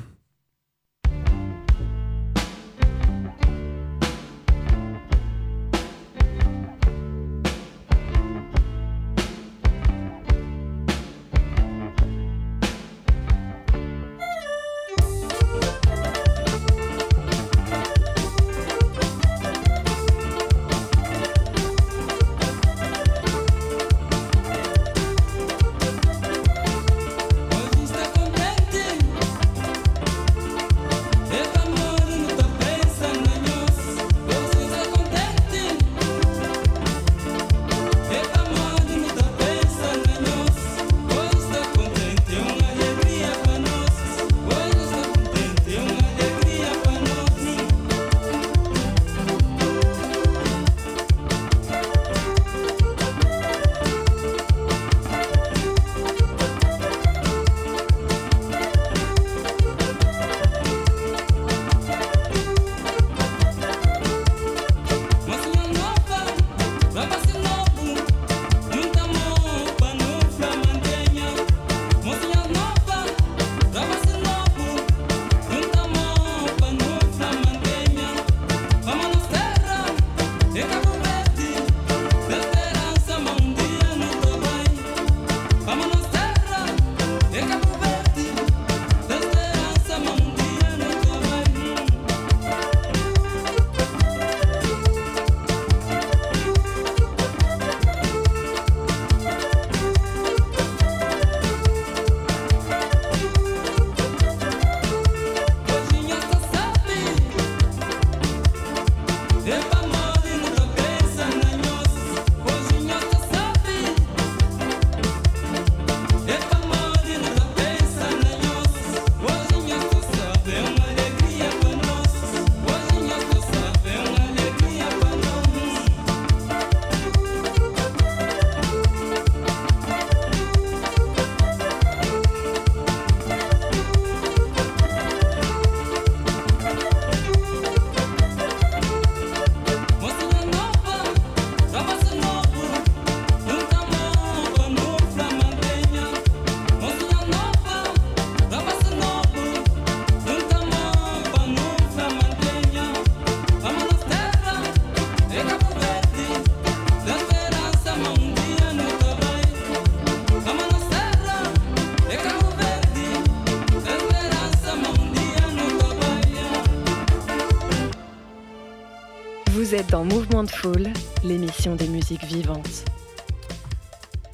Speaker 3: Vous êtes dans Mouvement de Foule, l'émission des musiques vivantes.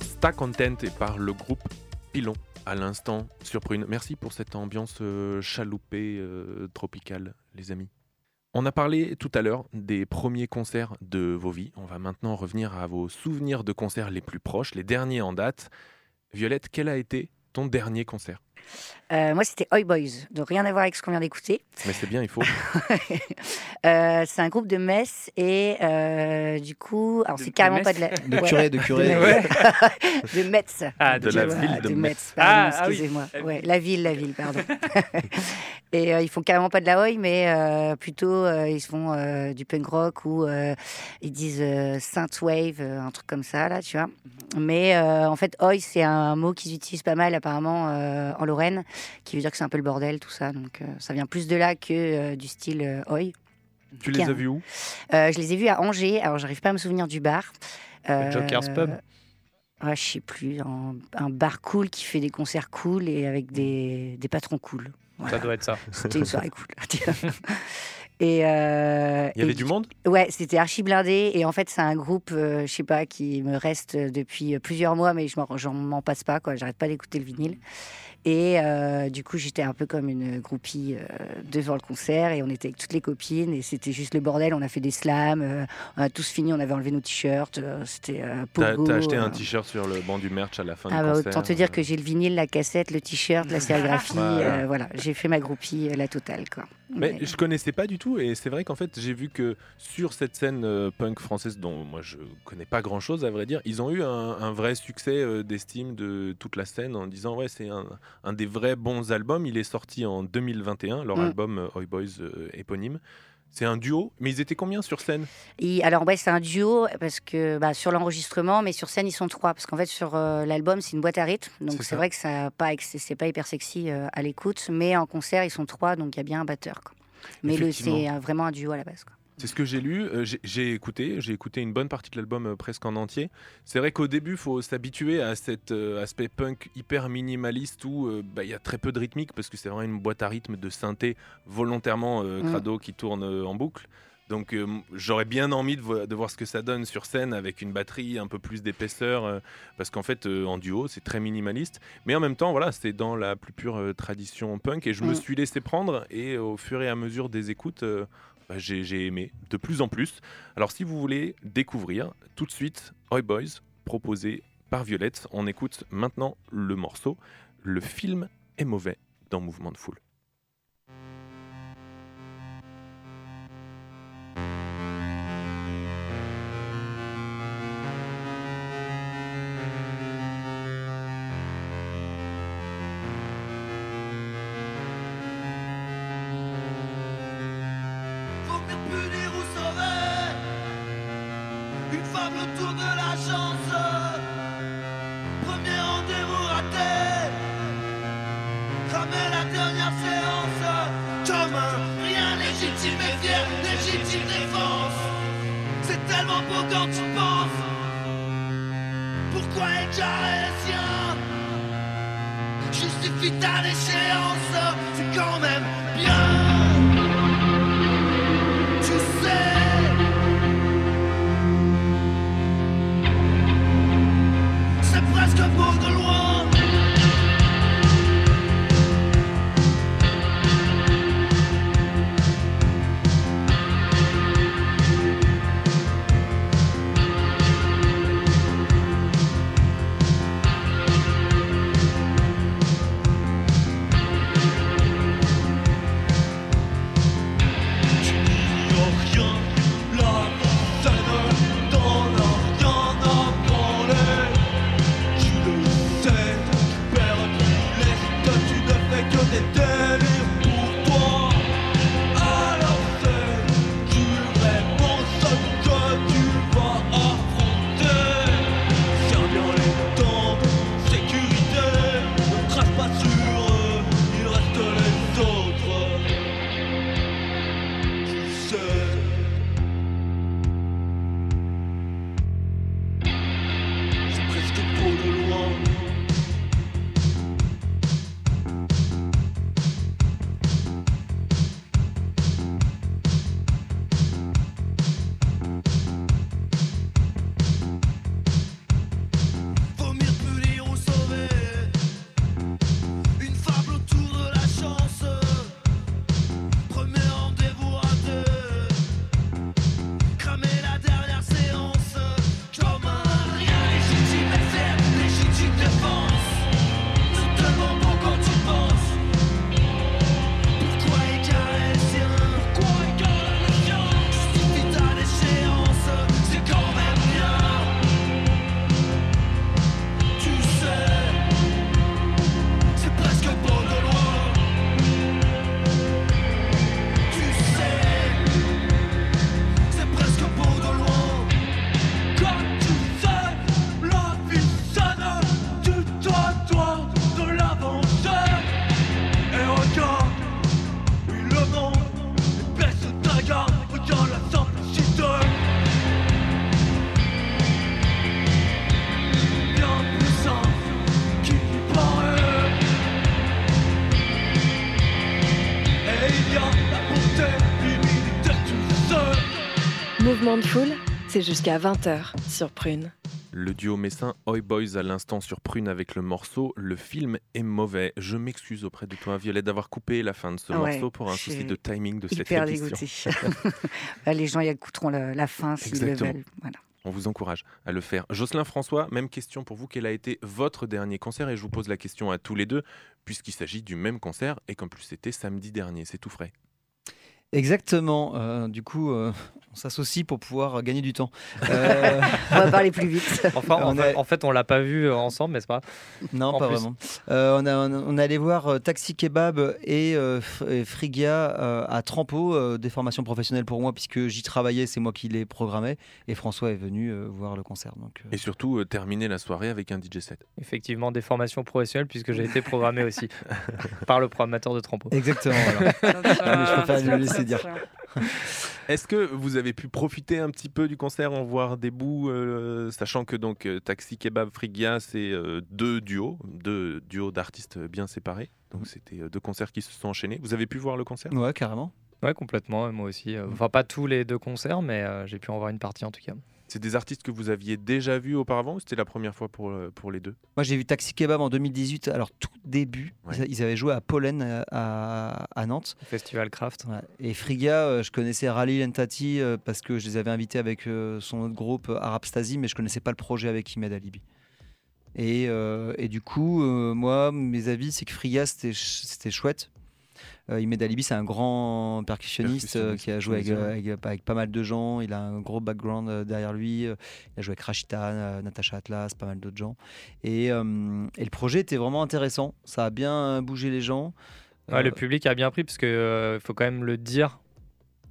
Speaker 4: Sta Content et par le groupe Pilon à l'instant sur Prune. Merci pour cette ambiance euh, chaloupée euh, tropicale, les amis. On a parlé tout à l'heure des premiers concerts de vos vies. On va maintenant revenir à vos souvenirs de concerts les plus proches, les derniers en date. Violette, quel a été ton dernier concert?
Speaker 6: Euh, moi, c'était Oi Boys, donc rien à voir avec ce qu'on vient d'écouter.
Speaker 4: Mais c'est bien, il faut.
Speaker 6: Euh, c'est un groupe de Metz et euh, du coup, alors
Speaker 8: De-
Speaker 6: c'est
Speaker 8: de
Speaker 6: carrément pas de la.
Speaker 7: De
Speaker 6: Ouais.
Speaker 7: curé, de curé.
Speaker 8: Ouais.
Speaker 6: de Metz.
Speaker 8: Ah,
Speaker 4: De la ville de Metz.
Speaker 6: Metz. Pardon,
Speaker 8: Ah, ah oui.
Speaker 6: excusez-moi.
Speaker 8: La
Speaker 6: Ouais,
Speaker 8: ville.
Speaker 6: la ville, la ville, pardon. et euh, ils font carrément pas de la oi, mais euh, plutôt euh, ils font euh, du punk rock ou euh, ils disent euh, synthwave, euh, un truc comme ça là, tu vois. Mais euh, en fait, oi, c'est un mot qu'ils utilisent pas mal apparemment euh, en Lorraine, qui veut dire que c'est un peu le bordel, tout ça. Donc euh, ça vient plus de là que euh, du style euh, oi.
Speaker 4: Tu les as vus où?
Speaker 6: Je les ai vus à Angers. Alors, j'arrive pas à me souvenir du bar.
Speaker 5: Joker's Pub.
Speaker 6: Ouais, je sais plus. Un, un bar cool qui fait des concerts cool et avec des, des patrons cool. Voilà.
Speaker 5: Ça doit être ça.
Speaker 6: C'était une soirée cool. et euh,
Speaker 4: Il y avait
Speaker 6: et
Speaker 4: du monde?
Speaker 6: Ouais, c'était archi blindé. Et en fait, c'est un groupe, euh, je sais pas, qui me reste depuis plusieurs mois, mais je m'en passe pas, quoi. J'arrête pas d'écouter le vinyle. Et euh, du coup, j'étais un peu comme une groupie euh, devant le concert et on était avec toutes les copines et c'était juste le bordel. On a fait des slams, euh, on a tous fini, on avait enlevé nos t-shirts. c'était
Speaker 4: T'as acheté un t-shirt sur le banc du merch à la fin
Speaker 6: Ah
Speaker 4: du
Speaker 6: bah,
Speaker 4: concert
Speaker 6: autant te dire que j'ai le vinyle, la cassette, le t-shirt, la sérigraphie.
Speaker 4: Voilà.
Speaker 6: voilà, j'ai fait ma groupie, la totale, quoi.
Speaker 4: Mais
Speaker 6: Mais-
Speaker 4: je connaissais pas du tout et c'est vrai qu'en fait j'ai vu que sur cette scène euh, punk française dont moi je connais pas grand chose à vrai dire, ils ont eu un, un vrai succès euh, d'estime de toute la scène en disant ouais c'est un, un des vrais bons albums. Il est sorti en 2021, leur
Speaker 6: Mm.
Speaker 4: album euh, Oi Boys euh, éponyme. C'est un duo, mais ils étaient combien sur scène?
Speaker 6: Et alors ouais, c'est un duo parce que bah, sur l'enregistrement, mais sur scène ils sont trois parce qu'en fait sur euh, l'album c'est une boîte à rythme, donc
Speaker 4: C'est
Speaker 6: vrai que ça pas c'est pas hyper sexy euh, à l'écoute, mais en concert ils sont trois, donc il y a bien un batteur. Quoi. Mais c'est vraiment un duo à la base. Quoi.
Speaker 4: C'est ce que j'ai lu, euh, j'ai- écouté, j'ai écouté une bonne partie de l'album euh, presque en entier. C'est vrai qu'au début, il faut s'habituer à cet euh, aspect punk hyper minimaliste où bah, il y a très peu de rythmique parce que c'est vraiment une boîte à rythme de synthé volontairement
Speaker 6: Mm.
Speaker 4: crado qui tourne en boucle. Donc euh, j'aurais bien envie de, vo- de voir ce que ça donne sur scène avec une batterie un peu plus d'épaisseur euh, parce qu'en fait euh, en duo c'est très minimaliste mais en même temps voilà c'est dans la plus pure tradition punk et je me
Speaker 6: Mm.
Speaker 4: suis laissé prendre et au fur et à mesure des écoutes j'ai j'ai aimé de plus en plus. Alors si vous voulez découvrir tout de suite Oi Boys proposé par Violette, on écoute maintenant le morceau Le film est mauvais dans Mouvement de Foule.
Speaker 9: C'est
Speaker 3: jusqu'à 20h sur Prune.
Speaker 4: Le duo messin Oi Boys à l'instant sur Prune avec le morceau Le film est mauvais. Je m'excuse auprès de toi, Violette, d'avoir coupé la fin de ce
Speaker 6: Ouais,
Speaker 4: morceau pour un souci de timing de cette
Speaker 6: Hyper
Speaker 4: émission.
Speaker 6: Bah, les gens y écouteront la, la fin s'ils le
Speaker 4: Exactement.
Speaker 6: veulent. Voilà.
Speaker 4: On vous encourage à le faire. Jocelyn François, même question pour vous. Quel a été votre dernier concert? Et je vous pose la question à tous les deux, puisqu'il s'agit du même concert et qu'en plus c'était samedi dernier. C'est tout frais.
Speaker 7: Exactement. euh, du coup, euh, on s'associe pour pouvoir gagner du temps. Euh,
Speaker 6: On va parler plus vite.
Speaker 5: Enfin, en,
Speaker 7: On
Speaker 5: fait,
Speaker 7: a-
Speaker 5: en fait, on l'a pas vu euh, ensemble, mais c'est pas?
Speaker 7: Non,
Speaker 5: En
Speaker 7: pas
Speaker 5: plus.
Speaker 7: vraiment. Euh, on, a, est allé voir Taxi Kebab et, euh, Frigia euh, à Trampo, euh, des formations professionnelles pour moi, puisque j'y travaillais, c'est moi qui les programmais. Et François est venu euh, voir le concert. Donc, euh,
Speaker 4: Et surtout, euh, terminer la soirée avec un DJ set.
Speaker 5: Effectivement, des formations professionnelles, puisque j'ai été programmé aussi par le programmateur de Trampo.
Speaker 7: Exactement. voilà. Ah, mais je préfère le laisser dire.
Speaker 4: Est-ce que vous avez pu profiter un petit peu du concert, en voir des bouts, euh, sachant que donc euh, Taxi Kebab Frigia, c'est euh, deux duos, deux duos d'artistes bien séparés. Donc c'était deux concerts qui se sont enchaînés. Vous avez pu voir le concert?
Speaker 7: Ouais, carrément.
Speaker 5: Ouais, complètement, moi aussi. Enfin, pas tous les deux concerts, mais euh, j'ai pu en voir une partie en tout cas.
Speaker 4: C'est des artistes que vous aviez déjà vus auparavant ou c'était la première fois pour, euh, pour les deux?
Speaker 7: Moi, j'ai vu Taxi Kebab en 2018. Alors, tout début,
Speaker 4: Ouais.
Speaker 7: ils, avaient joué à Pollen euh, à, à Nantes.
Speaker 5: Festival Craft.
Speaker 7: Ouais. Et Friga, euh, je connaissais Rally Lentati parce que je les avais invités avec son autre groupe Arab Stasi, mais je connaissais pas le projet avec Imed Alibi. Et, euh, et du coup, euh, moi, mes avis, c'est que Friga, c'était ch- c'était chouette. Euh, Imed Alibi, c'est un grand percussionniste, euh, qui a joué avec, euh, avec- avec pas mal de gens. Il a un gros background euh, derrière lui. Il a joué avec Rachita, euh, Natacha Atlas, pas mal d'autres gens. Et, euh, et le projet était vraiment intéressant. Ça a bien bougé les gens.
Speaker 5: Ouais, le public a bien pris, parce qu'il faut quand même le dire.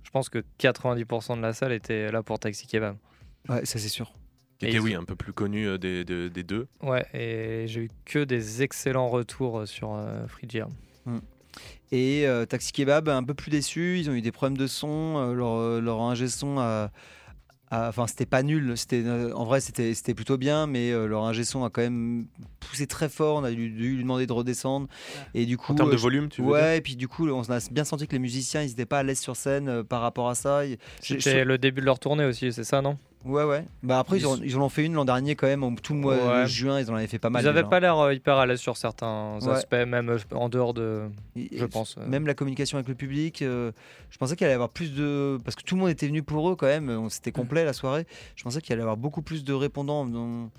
Speaker 5: Je pense que 90% de la salle était là pour Taxi Kebab.
Speaker 7: ouais, ça c'est sûr.
Speaker 4: Qui
Speaker 5: Et
Speaker 4: était,
Speaker 5: ils
Speaker 4: oui, un peu plus connu euh, des, des- des deux.
Speaker 5: Ouais, et j'ai eu que des excellents retours sur euh, Frigia.
Speaker 7: Et euh, Taxi Kebab, un peu plus déçu. Ils ont eu des problèmes de son. euh, leur, euh, leur ingé son a. Enfin, c'était pas nul. C'était, euh, en vrai, c'était, c'était plutôt bien, mais euh, leur ingé son a quand même poussé très fort. On a dû, dû lui demander de redescendre. Et du coup,
Speaker 4: En termes de volume, tu veux dire?
Speaker 7: Ouais, et puis du coup, on a bien senti que les musiciens, ils n'étaient pas à l'aise sur scène euh, par rapport à ça.
Speaker 5: C'était
Speaker 7: je-
Speaker 5: le début de leur tournée aussi, c'est ça, non?
Speaker 7: Ouais, ouais. Bah après, ils,
Speaker 5: Ils-
Speaker 7: en, ils en ont fait une l'an dernier quand même. en Tout le mois
Speaker 5: Ouais.
Speaker 7: de juin, ils en avaient fait pas mal.
Speaker 5: Ils n'avaient
Speaker 7: déjà.
Speaker 5: pas l'air euh, hyper à l'aise sur certains
Speaker 7: Ouais.
Speaker 5: aspects, même euh, en dehors de.
Speaker 7: Et-
Speaker 5: Je
Speaker 7: et
Speaker 5: pense, euh.
Speaker 7: Même la communication avec le public, euh, je pensais qu'il allait y avoir plus de. Parce que tout le monde était venu pour eux quand même, c'était complet la soirée. Je pensais qu'il allait y avoir beaucoup plus de répondants. donc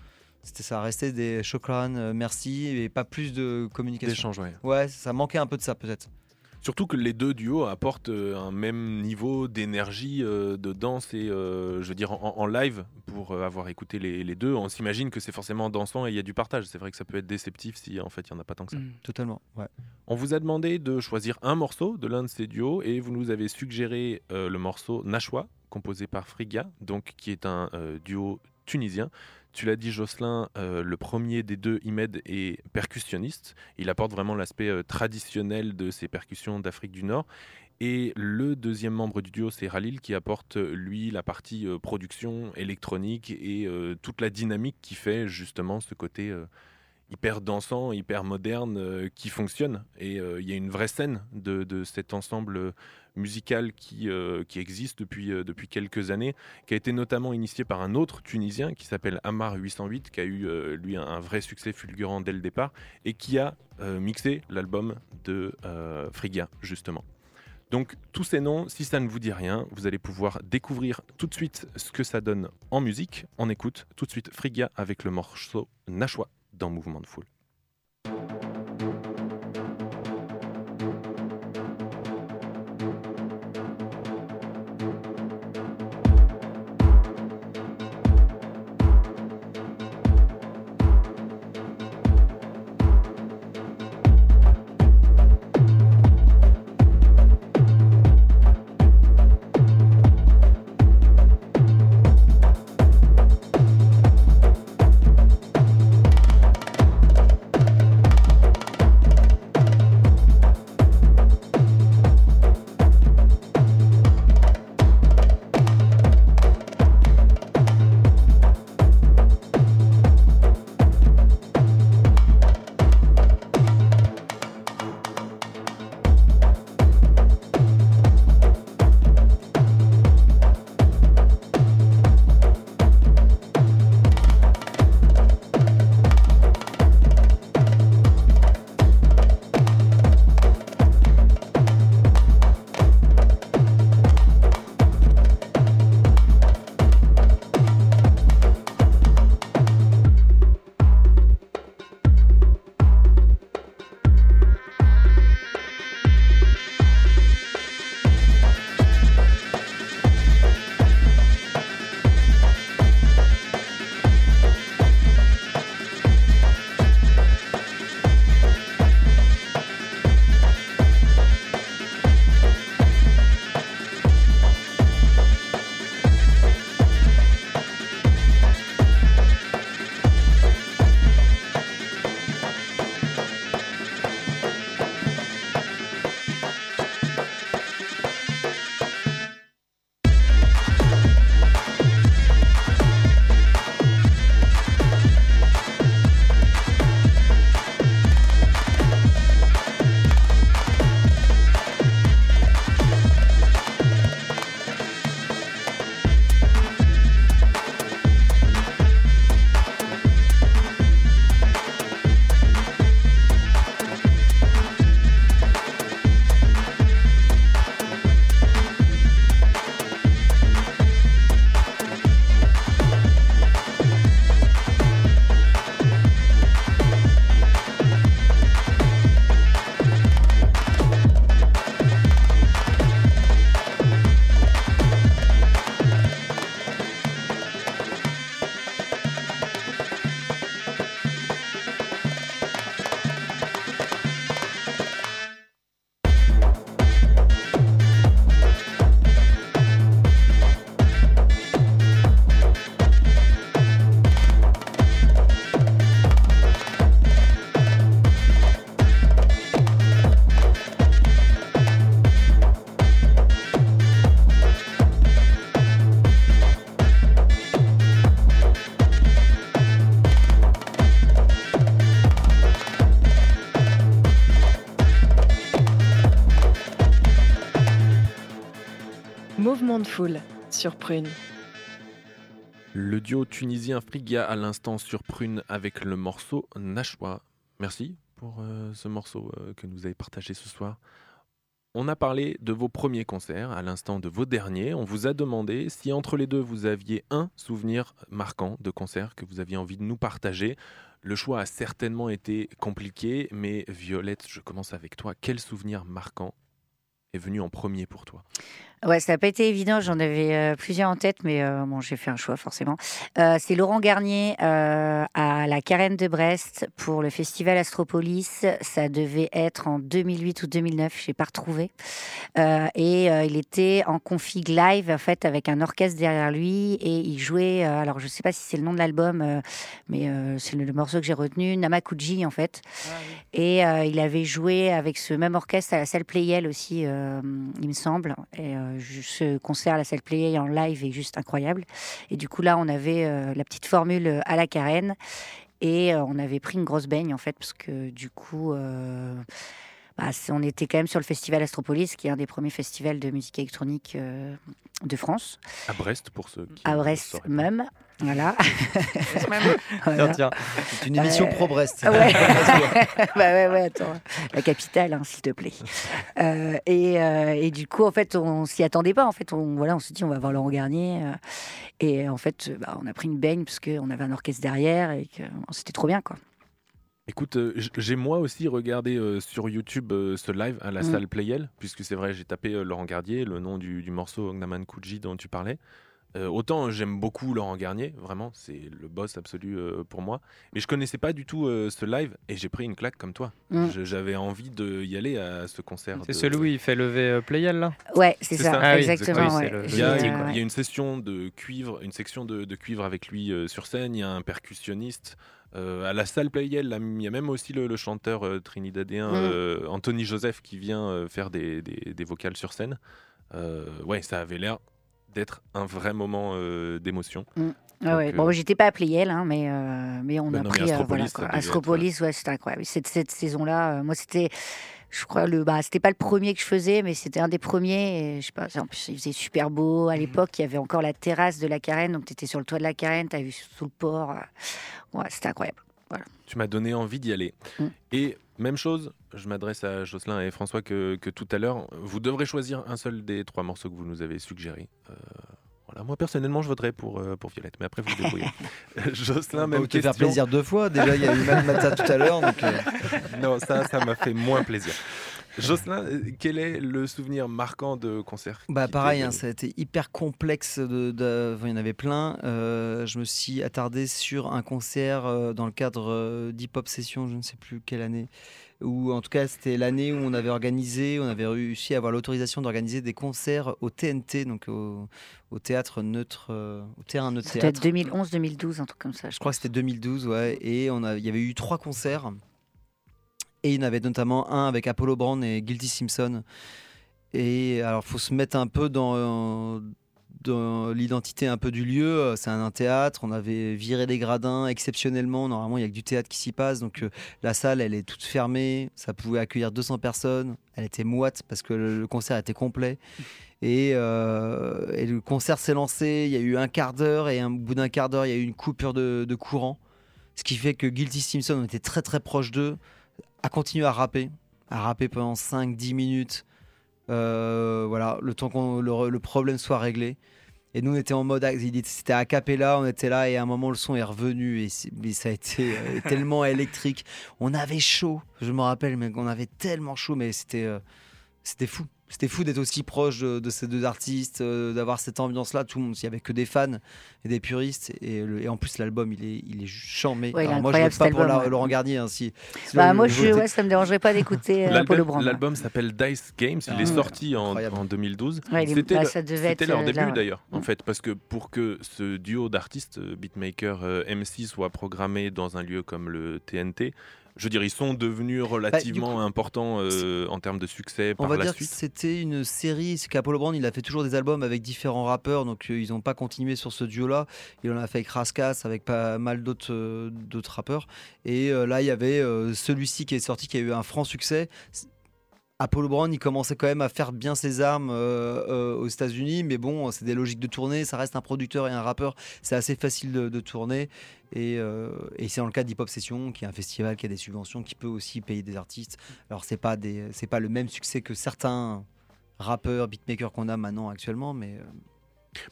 Speaker 7: C'était ça restait des chokran, merci, et pas plus de communication.
Speaker 4: D'échange, ouais.
Speaker 7: Ouais, ça manquait un peu de ça peut-être.
Speaker 4: Surtout que les deux duos apportent euh, un même niveau d'énergie, euh, de danse et, euh, je veux dire, en, en live, pour avoir écouté les, les deux, on s'imagine que c'est forcément dansant et il y a du partage. C'est vrai que ça peut être déceptif si en fait il n'y en a pas tant que ça.
Speaker 8: Mm.
Speaker 7: Totalement, ouais.
Speaker 4: On vous a demandé de choisir un morceau de l'un de ces duos et vous nous avez suggéré euh, le morceau Nashwa, composé par Friga, donc qui est un duo tunisien. Tu l'as dit Jocelyn, euh, le premier des deux, Imed, est percussionniste. Il apporte vraiment l'aspect euh, traditionnel de ces percussions d'Afrique du Nord. Et le deuxième membre du duo, c'est Ralil, qui apporte, euh, lui, la partie production électronique et toute la dynamique qui fait justement ce côté hyper dansant, hyper moderne, euh, qui fonctionne. Et euh, il y a une vraie scène de, cet ensemble euh, musical qui, existe depuis, quelques années, qui a été notamment initié par un autre Tunisien qui s'appelle Amar 808, qui a eu, lui, un, vrai succès fulgurant dès le départ, et qui a mixé l'album de Frigia, justement. Donc tous ces noms, si ça ne vous dit rien, vous allez pouvoir découvrir tout de suite ce que ça donne en musique. On écoute tout de suite Frigia avec le morceau Nashwa dans Mouvement de Foule.
Speaker 3: Foule sur.
Speaker 4: Le duo tunisien Frigia à l'instant sur Prune avec le morceau Nashwa. Merci pour euh, ce morceau euh, que nous avez partagé ce soir. On a parlé de vos premiers concerts, à l'instant de vos derniers. On vous a demandé si entre les deux vous aviez un souvenir marquant de concert que vous aviez envie de nous partager. Le choix a certainement été compliqué, mais Violette, je commence avec toi. Quel souvenir marquant est venu en premier pour toi?
Speaker 6: Ouais, ça n'a pas été évident. J'en avais euh, plusieurs en tête, mais euh, bon, j'ai fait un choix forcément. Euh, c'est Laurent Garnier à la Carène de Brest pour le festival Astropolis. Ça devait être en 2008 ou 2009, je n'ai pas retrouvé. Et il était en config live en fait avec un orchestre derrière lui et il jouait. alors je ne sais pas si c'est le nom de l'album, mais c'est le, le morceau que j'ai retenu, Namakuji en fait. Et euh, il avait joué avec ce même orchestre à la salle Playel aussi, il me semble. Et ce concert la salle Playel en live est juste incroyable. Et du coup, là, on avait euh, la petite formule euh, à la carène. Et euh, on avait pris une grosse baigne, en fait, parce que du coup, euh, bah, on était quand même sur le festival Astropolis, qui est un des premiers festivals de musique électronique euh, de France,
Speaker 4: À Brest, pour ceux qui
Speaker 6: à Brest même. Voilà.
Speaker 5: Tiens,
Speaker 6: Voilà.
Speaker 5: tiens.
Speaker 7: C'est une émission
Speaker 6: Euh,
Speaker 7: pro-Brest.
Speaker 6: Ouais. bah ouais, ouais, attends. La capitale, hein, s'il te plaît. Euh, et, euh, et du coup, en fait, on s'y attendait pas. En fait, on, voilà, on s'est dit, on va voir Laurent Garnier. et en fait, bah, on a pris une baigne parce qu'on avait un orchestre derrière et que c'était trop bien, quoi.
Speaker 4: Écoute, euh, j'ai moi aussi regardé euh, sur YouTube euh, ce live à la
Speaker 6: Mm.
Speaker 4: salle Playel, puisque c'est vrai, j'ai tapé Laurent Garnier, le nom du, du morceau Ognaman Kuji dont tu parlais. Euh, autant j'aime beaucoup Laurent Garnier, vraiment, c'est le boss absolu euh, pour moi. Mais je connaissais pas du tout euh, ce live et j'ai pris une claque comme toi.
Speaker 6: Mm.
Speaker 4: J'avais envie d'y aller à ce concert.
Speaker 5: C'est
Speaker 4: de-
Speaker 5: celui où il fait lever euh, Playel là?
Speaker 6: Ouais, c'est ça.
Speaker 5: Ah
Speaker 6: exactement.
Speaker 5: exactement. Oui,
Speaker 6: ouais.
Speaker 5: c'est le-
Speaker 4: Il y, a, une-
Speaker 6: euh,
Speaker 4: il y a une session de cuivre, une section de, de cuivre avec lui euh, sur scène. Il y a un percussionniste. Euh, à la salle Playel, il y a même aussi le, le chanteur euh, trinidadien
Speaker 6: Mm.
Speaker 4: euh, Anthony Joseph qui vient faire des, des- des vocales sur scène. Ouais, ça avait l'air d'être un vrai moment d'émotion.
Speaker 6: Ah ouais. Bon, j'étais pas à Playel, hein, mais, mais on
Speaker 4: Bah
Speaker 6: a
Speaker 4: non,
Speaker 6: pris
Speaker 4: Astropolis,
Speaker 6: voilà, Astropolis, ouais, c'était incroyable. Cette, cette saison-là, moi, c'était, je crois, le, bah, c'était pas le premier que je faisais, mais c'était un des premiers. Et, je sais pas, en plus, il faisait super beau.
Speaker 4: Mhm.
Speaker 6: À l'époque, il y avait encore la terrasse de la carène, donc tu étais sur le toit de la carène, tu as vu sous le port. euh, Ouais, c'était incroyable.
Speaker 4: Tu m'as donné envie d'y aller.
Speaker 6: Mm.
Speaker 4: Et même chose, je m'adresse à Jocelyn et François que, que tout à l'heure. Vous devrez choisir un seul des trois morceaux que vous nous avez suggérés. Euh, voilà, moi personnellement, je voterai pour, euh, pour Violette, mais après vous vous débrouillez. Euh, Jocelyn, même
Speaker 7: te faire
Speaker 4: question.
Speaker 7: plaisir deux fois. Déjà, il y a eu Matmata tout à l'heure. donc, euh,
Speaker 4: Non, ça, ça m'a fait moins plaisir. Jocelyn, euh, quel est le souvenir marquant de concert
Speaker 7: Bah pareil, hein, ça a été hyper complexe. De, de- enfin, il y en avait plein. Euh, je me suis attardé sur un concert euh, dans le cadre euh, d'Hip Hop Session, je ne sais plus quelle année. Ou en tout cas, c'était l'année où on avait organisé, on avait réussi à avoir l'autorisation d'organiser des concerts au TNT, donc au, au théâtre neutre, euh, au terrain neutre
Speaker 6: être 2011-2012, un truc comme ça.
Speaker 7: Je crois que c'était 2012, ouais. Et on a, il y avait eu trois concerts. Et il y en avait notamment un avec Apollo Brown et Guilty Simpson. Et alors, faut se mettre un peu dans, dans l'identité un peu du lieu. C'est un, théâtre. On avait viré les gradins exceptionnellement. Normalement, il y a que du théâtre qui s'y passe. Donc, euh, la salle, elle est toute fermée. Ça pouvait accueillir 200 personnes. Elle était moite parce que le, concert était complet. Et, euh, et le concert s'est lancé. Il y a eu un quart d'heure. Et au bout d'un quart d'heure, il y a eu une coupure de, de courant. Ce qui fait que Guilty Simpson, on était très très proche d'eux, a continué à rapper. À rapper pendant 5-10 minutes. Euh, voilà, le temps que le, le problème soit réglé. Et nous, on était en mode, était- c'était a cappella, on était là, et à un moment, le son est revenu, et, mais ça a été euh, tellement électrique. On avait chaud, je me rappelle, mais on avait tellement chaud, mais c'était euh, c'était fou. C'était fou d'être aussi proche de, de ces deux artistes, euh, d'avoir cette ambiance-là. Tout le monde, il y avait que des fans et des puristes, et, le- et en plus, l'album, il est, il est chambé.
Speaker 6: Ouais,
Speaker 7: moi, je
Speaker 6: incroyable,
Speaker 7: vote pas pour
Speaker 6: album,
Speaker 7: la-
Speaker 6: ouais.
Speaker 7: Laurent Garnier, hein, si, si
Speaker 6: Bah,
Speaker 7: le-
Speaker 6: moi,
Speaker 7: le
Speaker 6: je,
Speaker 7: vote-
Speaker 6: ouais, ça me dérangerait pas d'écouter euh, Apollo
Speaker 4: L'album s'appelle Dice Games, il est
Speaker 7: Ah.
Speaker 4: sorti en, en 2012.
Speaker 6: Ouais, il est-
Speaker 4: C'était
Speaker 6: bah,
Speaker 4: leur
Speaker 6: euh,
Speaker 4: début
Speaker 6: là,
Speaker 4: d'ailleurs, en
Speaker 6: Mm.
Speaker 4: fait, parce que pour que ce duo d'artistes, euh, beatmaker euh, MC, soit programmé dans un lieu comme le TNT, je veux dire, ils sont devenus relativement importants euh, en termes de succès
Speaker 7: On
Speaker 4: par
Speaker 7: va
Speaker 4: la
Speaker 7: dire
Speaker 4: suite.
Speaker 7: que c'était une série, c'est qu'Apollo Brown il a fait toujours des albums avec différents rappeurs, donc euh, ils n'ont pas continué sur ce duo-là. Il en a fait avec Raskas, avec pas mal d'autres euh, d'autres rappeurs. Et là il y avait celui-ci qui est sorti, qui a eu un franc succès. Apollo Brown, il commençait quand même à faire bien ses armes euh, euh, aux États-Unis, mais bon, c'est des logiques de tournée. Ça reste un producteur et un rappeur, c'est assez facile de, tourner. Et, euh, et c'est dans le cas d'Hip Hop Session, qui est un festival qui a des subventions, qui peut aussi payer des artistes. Alors c'est pas pas le même succès que certains rappeurs, beatmakers qu'on a maintenant actuellement, mais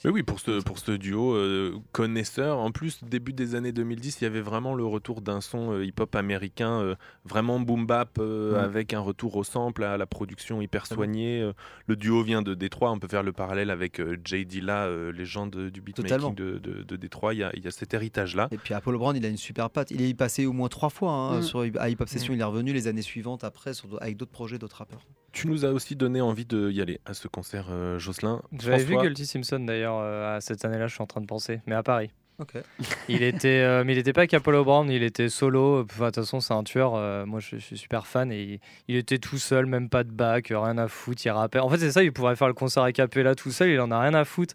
Speaker 4: Mais oui, pour ce, pour ce duo euh, connaisseur, en plus, début des années 2010, il y avait vraiment le retour d'un son euh, hip-hop américain, euh, vraiment boom bap, euh,
Speaker 7: Ouais.
Speaker 4: avec un retour au sample, à la production hyper soignée. Euh, le duo vient de Détroit, on peut faire le parallèle avec euh, Jay Dilla, euh, légende du beatmaking de, de, de Détroit. Il y a, il y a cet héritage-là.
Speaker 7: et puis Apollo Brown, il a une super patte. Il est passé au moins trois fois hein,
Speaker 6: Mm.
Speaker 7: sur à Hip Hop Session. Il est revenu les années suivantes après sur, avec d'autres projets, d'autres rappeurs.
Speaker 4: Tu nous as aussi donné envie d'y aller à ce concert, euh, Jocelyn.
Speaker 5: J'avais vu Guilty Simpson d'ailleurs euh, à cette année-là, je suis en train de penser, mais à Paris.
Speaker 7: Ok.
Speaker 5: Il était, euh, mais il n'était pas avec Apollo Brown, il était solo. Enfin, de toute façon, c'est un tueur. euh, moi, je, je suis super fan et il, il était tout seul, même pas de bac, rien à foutre. Il rappait. En fait, c'est ça, il pourrait faire le concert à Capella tout seul, il en a rien à foutre.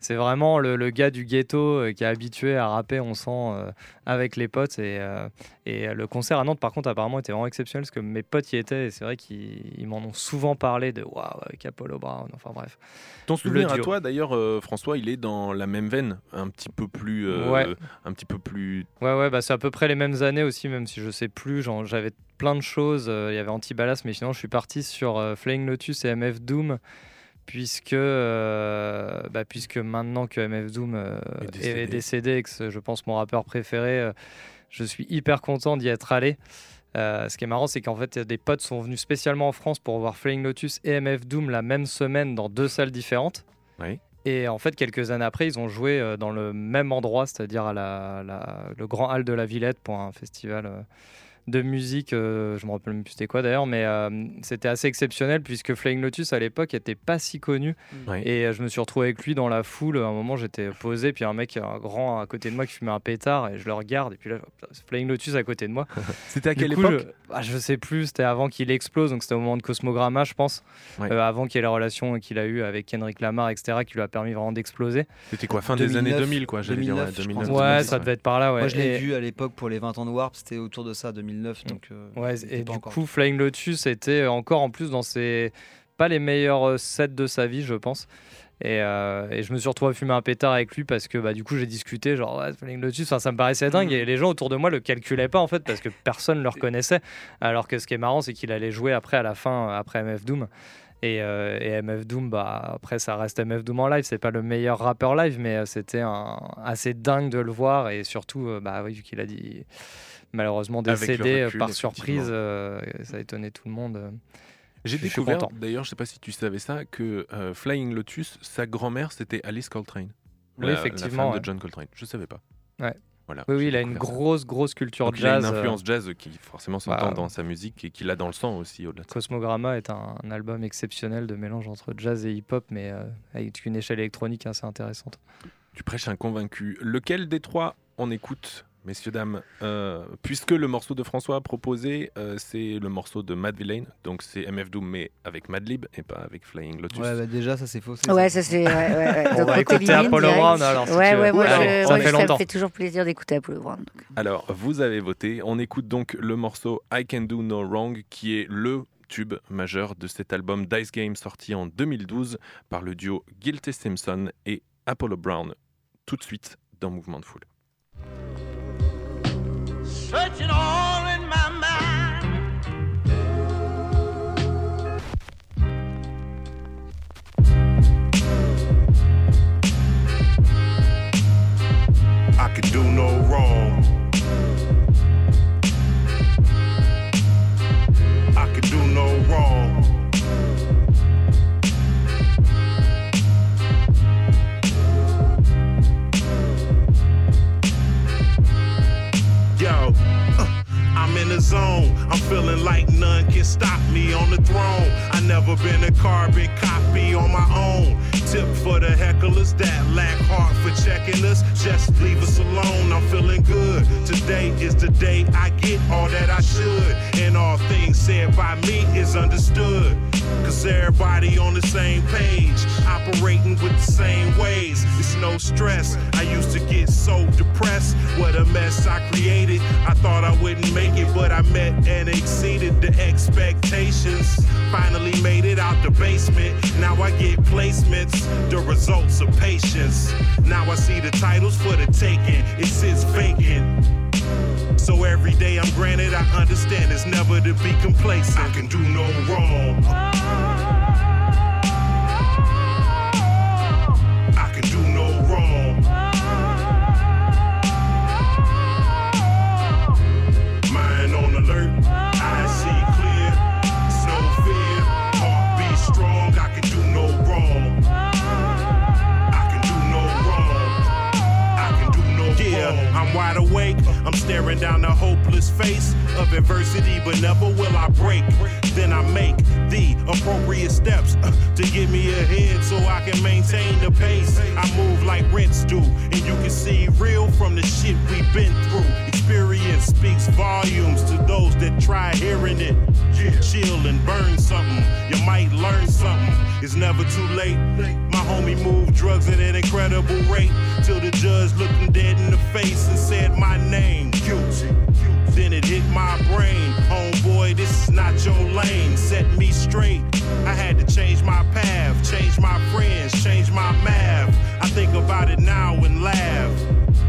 Speaker 5: C'est vraiment le, le gars du ghetto euh, qui est habitué à rapper, on sent, euh, avec les potes. Et, euh, et le concert à Nantes, par contre, apparemment, était vraiment exceptionnel parce que mes potes y étaient et c'est vrai qu'ils ils m'en ont souvent parlé de waouh, avec Apollo Brown. Enfin, bref.
Speaker 4: Ton souvenir à toi, d'ailleurs, euh, François, il est dans la même veine, un petit peu plus, euh,
Speaker 5: Ouais.
Speaker 4: un petit peu plus
Speaker 5: Ouais, ouais, bah c'est à peu près les mêmes années aussi, même si je sais plus. J'avais plein de choses. Il y avait Antibalas, mais sinon, je suis parti sur euh, Flying Lotus et MF Doom. Puisque, euh, bah, puisque maintenant que MF Doom euh,
Speaker 4: Est décédé.
Speaker 5: est décédé et que c'est, je pense, mon rappeur préféré, euh, je suis hyper content d'y être allé. Ce qui est marrant, c'est qu'en fait, des potes sont venus spécialement en France pour voir Flying Lotus et MF Doom la même semaine dans deux salles différentes.
Speaker 4: Oui.
Speaker 5: Et en fait, quelques années après, ils ont joué dans le même endroit, c'est-à-dire à la, la- le Grand Hall de la Villette pour un festival de musique. euh, je me rappelle même plus c'était quoi d'ailleurs, mais euh, c'était assez exceptionnel puisque Flying Lotus à l'époque était pas si connu.
Speaker 4: Oui.
Speaker 5: Et euh, je me suis retrouvé avec lui dans la foule. À un moment, j'étais posé, puis un mec, un grand à côté de moi qui fumait un pétard, et je le regarde, et puis là, Flying Lotus à côté de moi.
Speaker 4: C'était à
Speaker 5: Du
Speaker 4: quelle
Speaker 5: coup,
Speaker 4: époque?
Speaker 5: je, bah, je sais plus, c'était avant qu'il explose, donc c'était au moment de Cosmogramma, je pense. Euh, avant qu'il y ait la relation qu'il a eue avec Kendrick Lamar, etc., qui lui a permis vraiment d'exploser.
Speaker 4: C'était quoi, fin des années
Speaker 7: 2009,
Speaker 4: 2000, quoi, j'allais dire, ouais,
Speaker 7: 2009, je
Speaker 4: 2009,
Speaker 7: pense.
Speaker 5: Ouais,
Speaker 4: 2010,
Speaker 5: ça devait être par là, ouais.
Speaker 7: Moi, je l'ai
Speaker 5: Et-
Speaker 7: vu à l'époque pour les 20 ans de Warp, c'était autour de ça, 2009.
Speaker 4: Mm.
Speaker 7: Donc, euh,
Speaker 5: Ouais, et du
Speaker 7: encore.
Speaker 5: coup, Flying Lotus était encore en plus dans ses. Pas les meilleurs euh, sets de sa vie, je pense. Et, euh, et je me suis retrouvé à fumer un pétard avec lui parce que bah, du coup j'ai discuté, genre ouais, Flying Lotus, enfin, ça me paraissait dingue et les gens autour de moi le calculaient pas en fait parce que personne ne le reconnaissait. Alors que ce qui est marrant, c'est qu'il allait jouer après à la fin, après MF Doom. Et, euh, et MF Doom, bah, après ça reste MF Doom en live, c'est pas le meilleur rappeur live, mais euh, c'était assez dingue de le voir et surtout, euh, bah, oui, vu qu'il a dit malheureusement décédé euh,
Speaker 4: recul,
Speaker 5: par surprise, euh, ça a étonné tout le monde. euh.
Speaker 4: J'ai découvert, d'ailleurs, je sais pas si tu savais ça, que euh, Flying Lotus, sa grand-mère, c'était Alice Coltrane.
Speaker 5: Oui,
Speaker 4: La-
Speaker 5: effectivement,
Speaker 4: La femme
Speaker 5: ouais.
Speaker 4: de John Coltrane. Je savais pas.
Speaker 5: Ouais.
Speaker 4: Voilà.
Speaker 5: Oui, il a une grosse, grosse culture
Speaker 4: Donc, il a
Speaker 5: jazz.
Speaker 4: une influence jazz qui forcément s'entend
Speaker 5: bah,
Speaker 4: dans sa musique et qu'il a dans le sang aussi au-delà.
Speaker 5: Cosmogramma est un, un album exceptionnel de mélange entre jazz et hip-hop, mais euh, avec une échelle électronique assez intéressante.
Speaker 4: Tu prêches un convaincu. Lequel des trois on écoute? Messieurs, dames, euh, puisque le morceau de François proposé, euh, c'est le morceau de Mad Villain, donc c'est MF Doom, mais avec Madlib et pas avec Flying Lotus.
Speaker 7: Ouais, bah déjà, ça c'est faux. ça,
Speaker 6: Ouais, ça c'est. Ouais, ouais, ouais.
Speaker 5: On
Speaker 6: Donc,
Speaker 5: va écouter Apollo. Brown, alors, si
Speaker 6: Ouais, ouais, moi,
Speaker 5: Allez,
Speaker 6: je-
Speaker 5: ça fait
Speaker 6: ça me
Speaker 5: longtemps.
Speaker 6: fait toujours plaisir d'écouter Apollo Brown. donc.
Speaker 4: Alors, vous avez voté. On écoute donc le morceau I Can Do No Wrong, qui est le tube majeur de cet album Dice Game sorti en 2012 par le duo Guilty Simpson et Apollo Brown. Tout de suite dans Mouvement de Foule.
Speaker 9: Searching all in my mind.
Speaker 10: I could do no feeling like none can stop me on the throne. I never been a carbon copy on my own. Tip for the hecklers that lack heart for checking us. Just leave us alone. I'm feeling good. Today is the day I get all that I should. And all things said by me is understood. Cause everybody on the same page, operating with the same ways. It's no stress. I used to get so depressed. What a mess I created. I thought I wouldn't make it, but I met and exceeded the expectations. Finally made it out the basement. Now I get placements, the results of patience. Now I see the titles for the taking. It sits vacant. So every day I'm granted, I understand it's never to be complacent. I can do no wrong. Staring down the hopeless face of adversity, but never will I break. Then I make the appropriate steps uh, to get me ahead so I can maintain the pace. I move like rents do, and you can see real from the shit we've been through. Experience speaks volumes to those that try hearing it. Chill and burn something, you might learn something. It's never too late. My homie moved drugs at an incredible rate till the judge looked him dead in the face and said my name. Guilty. Then it hit my brain. Homeboy, this is not your lane. Set me straight. I had to change my path, change my friends, change my math. I think about it now and laugh.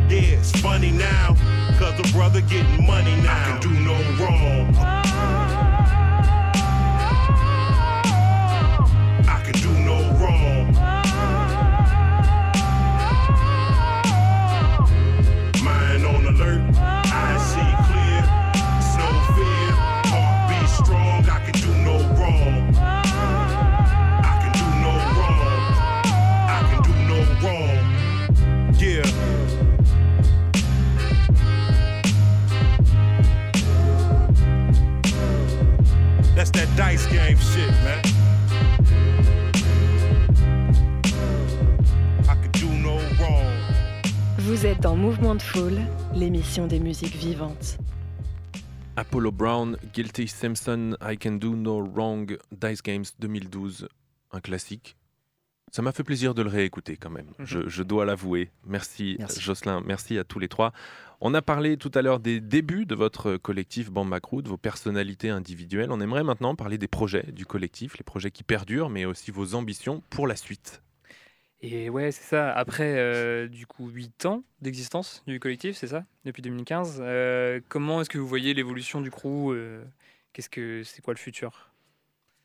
Speaker 10: Yeah, it's funny now, cause the brother getting money now. I can do no wrong.
Speaker 3: Vous êtes dans Mouvement de Foule, l'émission des musiques vivantes.
Speaker 4: Apollo Brown, Guilty Simpson, I Can Do No Wrong, Dice Games 2012, un classique. Ça m'a fait plaisir de le réécouter quand même, je, je dois l'avouer. Merci,
Speaker 7: Merci.
Speaker 4: Jocelyn, merci à tous les trois. On a parlé tout à l'heure des débuts de votre collectif Bamba Crew, de vos personnalités individuelles. On aimerait maintenant parler des projets du collectif, les projets qui perdurent, mais aussi vos ambitions pour la suite.
Speaker 8: Et ouais, c'est ça. Après, euh, du coup, 8 ans d'existence du collectif, c'est ça Depuis 2015. Euh, comment est-ce que vous voyez l'évolution du crew euh, Qu'est-ce que c'est quoi le futur?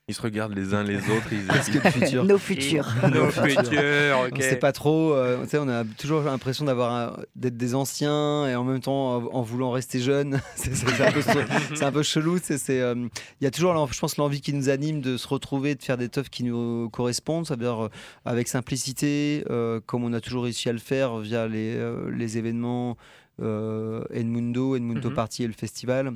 Speaker 4: Ils se regardent les uns les autres. Ils,
Speaker 7: que le futur
Speaker 6: Nos futurs.
Speaker 8: Nos futurs, ok.
Speaker 7: On sait pas trop. euh, on a toujours l'impression d'avoir d'être des anciens et en même temps en, en voulant rester jeune. c'est c'est un, peu so- c'est un peu chelou. euh, Il y a toujours, je pense, l'envie qui nous anime de se retrouver, de faire des teufs qui nous correspondent. Ça veut dire euh, avec simplicité, euh, comme on a toujours réussi à le faire via les, euh, les événements. Euh, Edmundo, Edmundo
Speaker 8: Mhm.
Speaker 7: Party et le festival.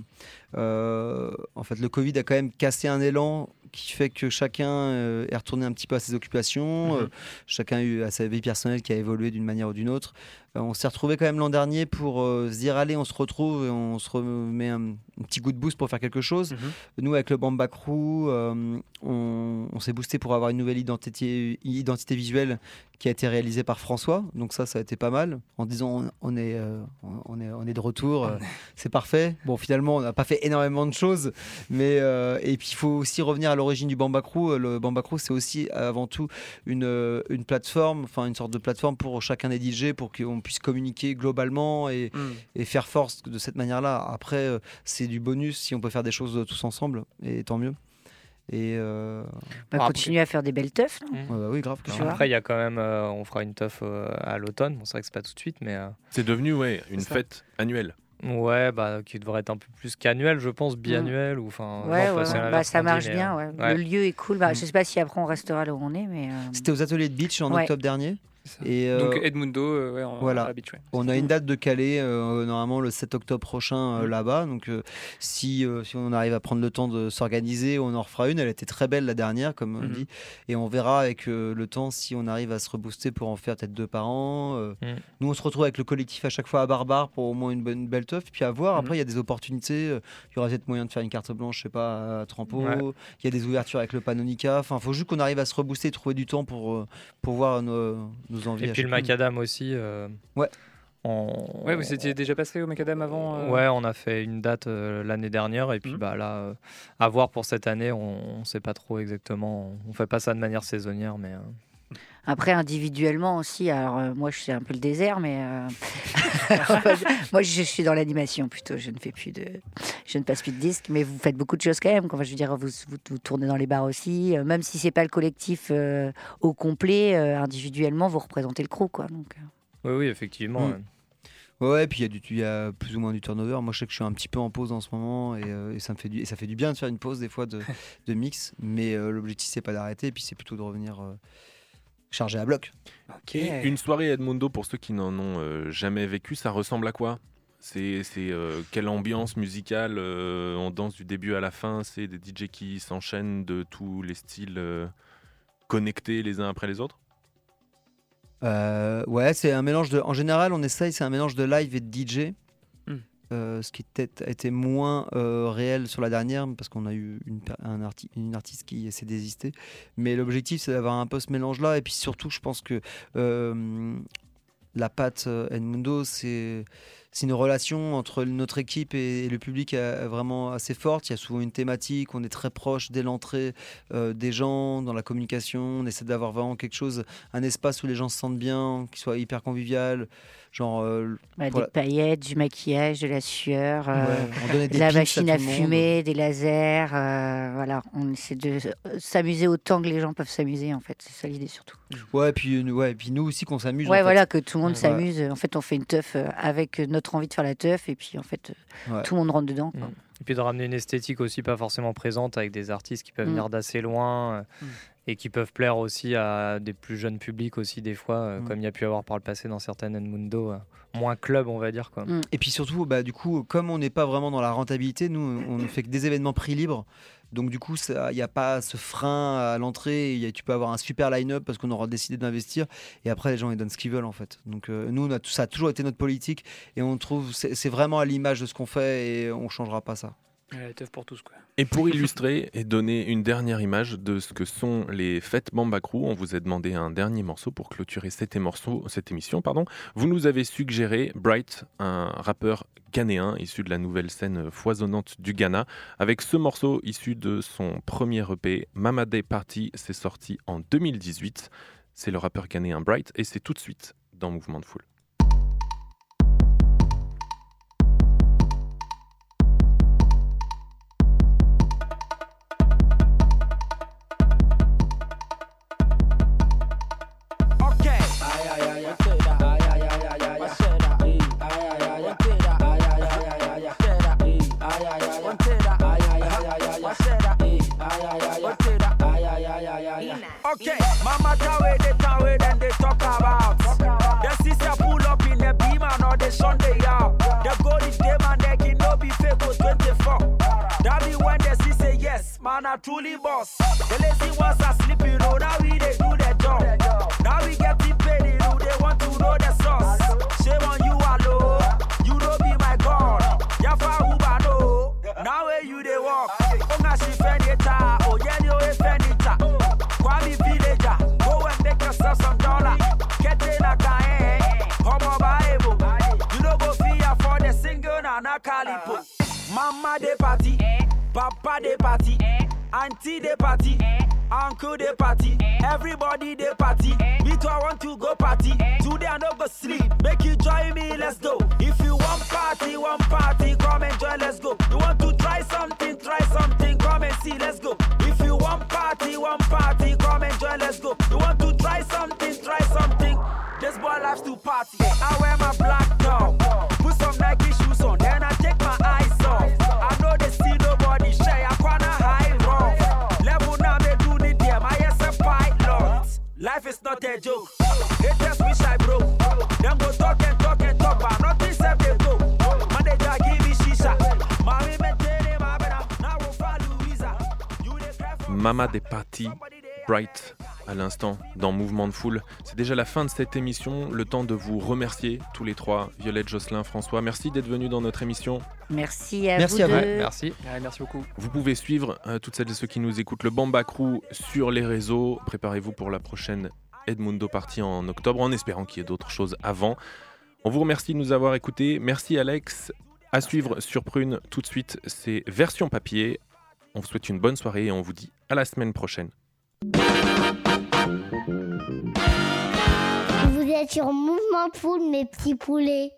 Speaker 7: Euh, en fait, le Covid a quand même cassé un élan qui fait que chacun euh, est retourné un petit peu à ses occupations.
Speaker 8: Mhm.
Speaker 7: euh, chacun a eu à sa vie personnelle qui a évolué d'une manière ou d'une autre. Euh, on s'est retrouvé quand même l'an dernier pour euh, se dire allez, on se retrouve et on se remet un, un petit coup de boost pour faire quelque chose.
Speaker 8: Mhm.
Speaker 7: Nous, avec le Bamba Crew, euh, on, on s'est boosté pour avoir une nouvelle identité, identité visuelle qui a été réalisée par François. Donc ça, ça a été pas mal. En disant on, on est, euh, on, est, on est de retour, c'est parfait. Bon, finalement, on n'a pas fait énormément de choses, mais et puis il faut aussi revenir à l'origine du Bamba Crew. Le Bamba Crew, c'est aussi avant tout une, une plateforme, enfin une sorte de plateforme pour chacun des DJ pour qu'on puisse communiquer globalement et,
Speaker 8: Mm.
Speaker 7: et faire force de cette manière-là. Après, euh, c'est du bonus si on peut faire des choses tous ensemble, et tant mieux. Et euh,
Speaker 6: Bah,
Speaker 5: Après-
Speaker 6: continuer à faire des belles teufs.
Speaker 7: ouais, bah oui, grave.
Speaker 5: Après, il y a quand même, euh, on fera une teuf euh, à l'automne. Bon, c'est vrai que c'est pas tout de suite, mais euh,
Speaker 4: C'est devenu ouais, une fête annuelle.
Speaker 5: ouais, bah, qui devrait être un peu plus qu'annuel, je pense, biannuel ou enfin.
Speaker 6: Ouais,
Speaker 5: non,
Speaker 6: ouais, Bah, ça
Speaker 5: dit,
Speaker 6: marche bien. Ouais.
Speaker 5: ouais.
Speaker 6: Le lieu est cool. Bah,
Speaker 7: Mm.
Speaker 6: Je sais pas si après on restera là où on est, mais. euh,
Speaker 7: C'était aux ateliers de beach en
Speaker 6: Ouais.
Speaker 7: octobre dernier. Et euh,
Speaker 8: Donc Edmundo, euh, ouais, en,
Speaker 7: voilà. on a une date de Calais, euh, normalement le 7 octobre prochain euh,
Speaker 8: Mm.
Speaker 7: là-bas. Donc euh, si, euh, si on arrive à prendre le temps de s'organiser, on en refera une. Elle était très belle la dernière, comme on
Speaker 8: Mhm.
Speaker 7: dit. Et on verra avec euh, le temps si on arrive à se rebooster pour en faire peut-être deux par an. euh.
Speaker 5: Mm.
Speaker 7: Nous, on se retrouve avec le collectif à chaque fois à Barbare pour au moins une bonne belle teuf. Puis à voir.
Speaker 8: Mhm.
Speaker 7: Après, il y a des opportunités. Il y aura peut-être moyen de faire une carte blanche, je sais pas, à Trampo.
Speaker 5: Ouais.
Speaker 7: Il y a des ouvertures avec le Panonica. Enfin, faut juste qu'on arrive à se rebooster et trouver du temps pour, pour voir nos, nos
Speaker 5: Et puis le macadam aussi. euh,
Speaker 7: Ouais.
Speaker 5: on-
Speaker 8: Ouais, vous étiez déjà passé au Macadam avant euh,
Speaker 5: Ouais, on a fait une date euh, l'année dernière et puis
Speaker 8: Mhm.
Speaker 5: bah là, euh, à voir pour cette année, on ne sait pas trop exactement. On fait pas ça de manière saisonnière, mais euh,
Speaker 6: Après, individuellement aussi, alors euh, moi je suis un peu le désert, mais euh, moi je suis dans l'animation plutôt. Je ne fais plus de, je ne passe plus de disques, mais vous faites beaucoup de choses quand même. Enfin, je veux dire, vous, vous, vous tournez dans les bars aussi, euh, même si c'est pas le collectif euh, au complet, euh, individuellement vous représentez le crew, quoi. Donc, euh,
Speaker 5: oui, oui, effectivement.
Speaker 7: Mm.
Speaker 5: ouais.
Speaker 7: Puis il y, a y plus ou moins du turnover. Moi, je sais que je suis un petit peu en pause en ce moment et, euh, et ça me fait du, et ça fait du bien de faire une pause des fois de, de mix. Mais euh, l'objectif, c'est pas d'arrêter, et puis c'est plutôt de revenir euh, chargé à bloc.
Speaker 4: Et une soirée Edmundo, pour ceux qui n'en ont euh, jamais vécu, ça ressemble à quoi? C'est c'est, euh, quelle ambiance musicale euh, On danse du début à la fin C'est des DJ qui s'enchaînent de tous les styles euh, connectés les uns après les autres?
Speaker 7: Euh, ouais, c'est un mélange de. En général, on essaye, c'est un mélange de live et de DJ. Euh, ce qui a été moins euh, réel sur la dernière parce qu'on a eu une, un arti- une artiste qui s'est désistée. Mais l'objectif, c'est d'avoir un peu ce mélange-là. Et puis surtout, je pense que euh, la patte Edmundo, c'est une relation entre notre équipe et, le public euh, vraiment assez forte. Il y a souvent une thématique, on est très proche dès l'entrée des gens, dans la communication. On essaie d'avoir vraiment quelque chose, un espace où les gens se sentent bien, qui soit hyper convivial. Genre, euh,
Speaker 6: bah,
Speaker 7: Voilà.
Speaker 6: des paillettes, du maquillage, de la sueur. euh,
Speaker 7: ouais,
Speaker 6: de la machine à, fumer, des lasers, euh, voilà, on essaie de s'amuser autant que les gens peuvent s'amuser en fait, c'est ça l'idée surtout.
Speaker 7: Ouais, puis, euh, ouais, puis nous aussi qu'on s'amuse. en
Speaker 6: Ouais,
Speaker 7: fait.
Speaker 6: voilà, que tout le monde
Speaker 7: Ouais.
Speaker 6: s'amuse. En fait, on fait une teuf avec notre envie de faire la teuf et puis en fait,
Speaker 7: Ouais.
Speaker 6: tout le monde rentre dedans. quoi.
Speaker 5: Mm. Et puis de ramener une esthétique aussi pas forcément présente avec des artistes qui peuvent
Speaker 6: Mm.
Speaker 5: venir d'assez loin euh,
Speaker 8: Mm.
Speaker 5: Et qui peuvent plaire aussi à des plus jeunes publics aussi des fois, euh,
Speaker 7: Mm.
Speaker 5: comme il y a pu avoir par le passé dans certaines Edmundo, euh, moins club on va dire quoi.
Speaker 6: Mm.
Speaker 7: Et puis surtout, bah, du coup, comme on n'est pas vraiment dans la rentabilité, nous, on ne fait que des événements prix libres. Donc du coup, il n'y a pas ce frein à l'entrée. Y Tu peux avoir un super line-up parce qu'on aura décidé d'investir. Et après, les gens, ils donnent ce qu'ils veulent, en fait. Donc euh, nous, on a, tout- ça a toujours été notre politique. Et on trouve, c'est c'est vraiment à l'image de ce qu'on fait et on changera pas ça.
Speaker 4: Et pour illustrer et donner une dernière image de ce que sont les fêtes Bamba Crew, on vous a demandé un dernier morceau pour clôturer cette émission. Pardon. Vous nous avez suggéré Bright, un rappeur ghanéen issu de la nouvelle scène foisonnante du Ghana, avec ce morceau issu de son premier EP, Mama Day Party, c'est sorti en 2018. C'est le rappeur ghanéen Bright et c'est tout de suite dans Mouvement de Foule.
Speaker 9: Okay, mama tawe they tawe then they talk about. The sister pull up in the beam and all the Sunday out. The gold is them and they can no be fake for 24. That be when the say yes, man a truly boss. The lazy ones are
Speaker 11: auntie they party, uncle they party, everybody they party. Me too, I want to go party. Today I don't go sleep. Make you join me, let's go. If you want party, want party, come and join, let's go. You want to try something, try something, come and see, let's go. If you want party, want party, come and join, let's go. You want to try something, try something. This boy loves to party. I wear my
Speaker 4: Mama des parties, Bright, à l'instant, dans Mouvement de Foule. C'est déjà la fin de cette émission. Le temps de vous remercier, tous les trois, Violette, Jocelyn, François. Merci d'être venus dans notre émission.
Speaker 6: Merci à
Speaker 7: Merci
Speaker 6: vous
Speaker 7: à vous.
Speaker 6: deux.
Speaker 5: Ouais, merci.
Speaker 8: Ouais, merci beaucoup.
Speaker 4: Vous pouvez suivre euh, toutes celles et ceux qui nous écoutent le Bamba Crew sur les réseaux. Préparez-vous pour la prochaine Edmundo Party en octobre, en espérant qu'il y ait d'autres choses avant. On vous remercie de nous avoir écoutés. Merci Alex. À suivre sur Prune tout de suite, c'est version papier. On vous souhaite une bonne soirée et on vous dit à la semaine prochaine.
Speaker 2: Vous êtes sur Mouvement de Foule, mes petits poulets.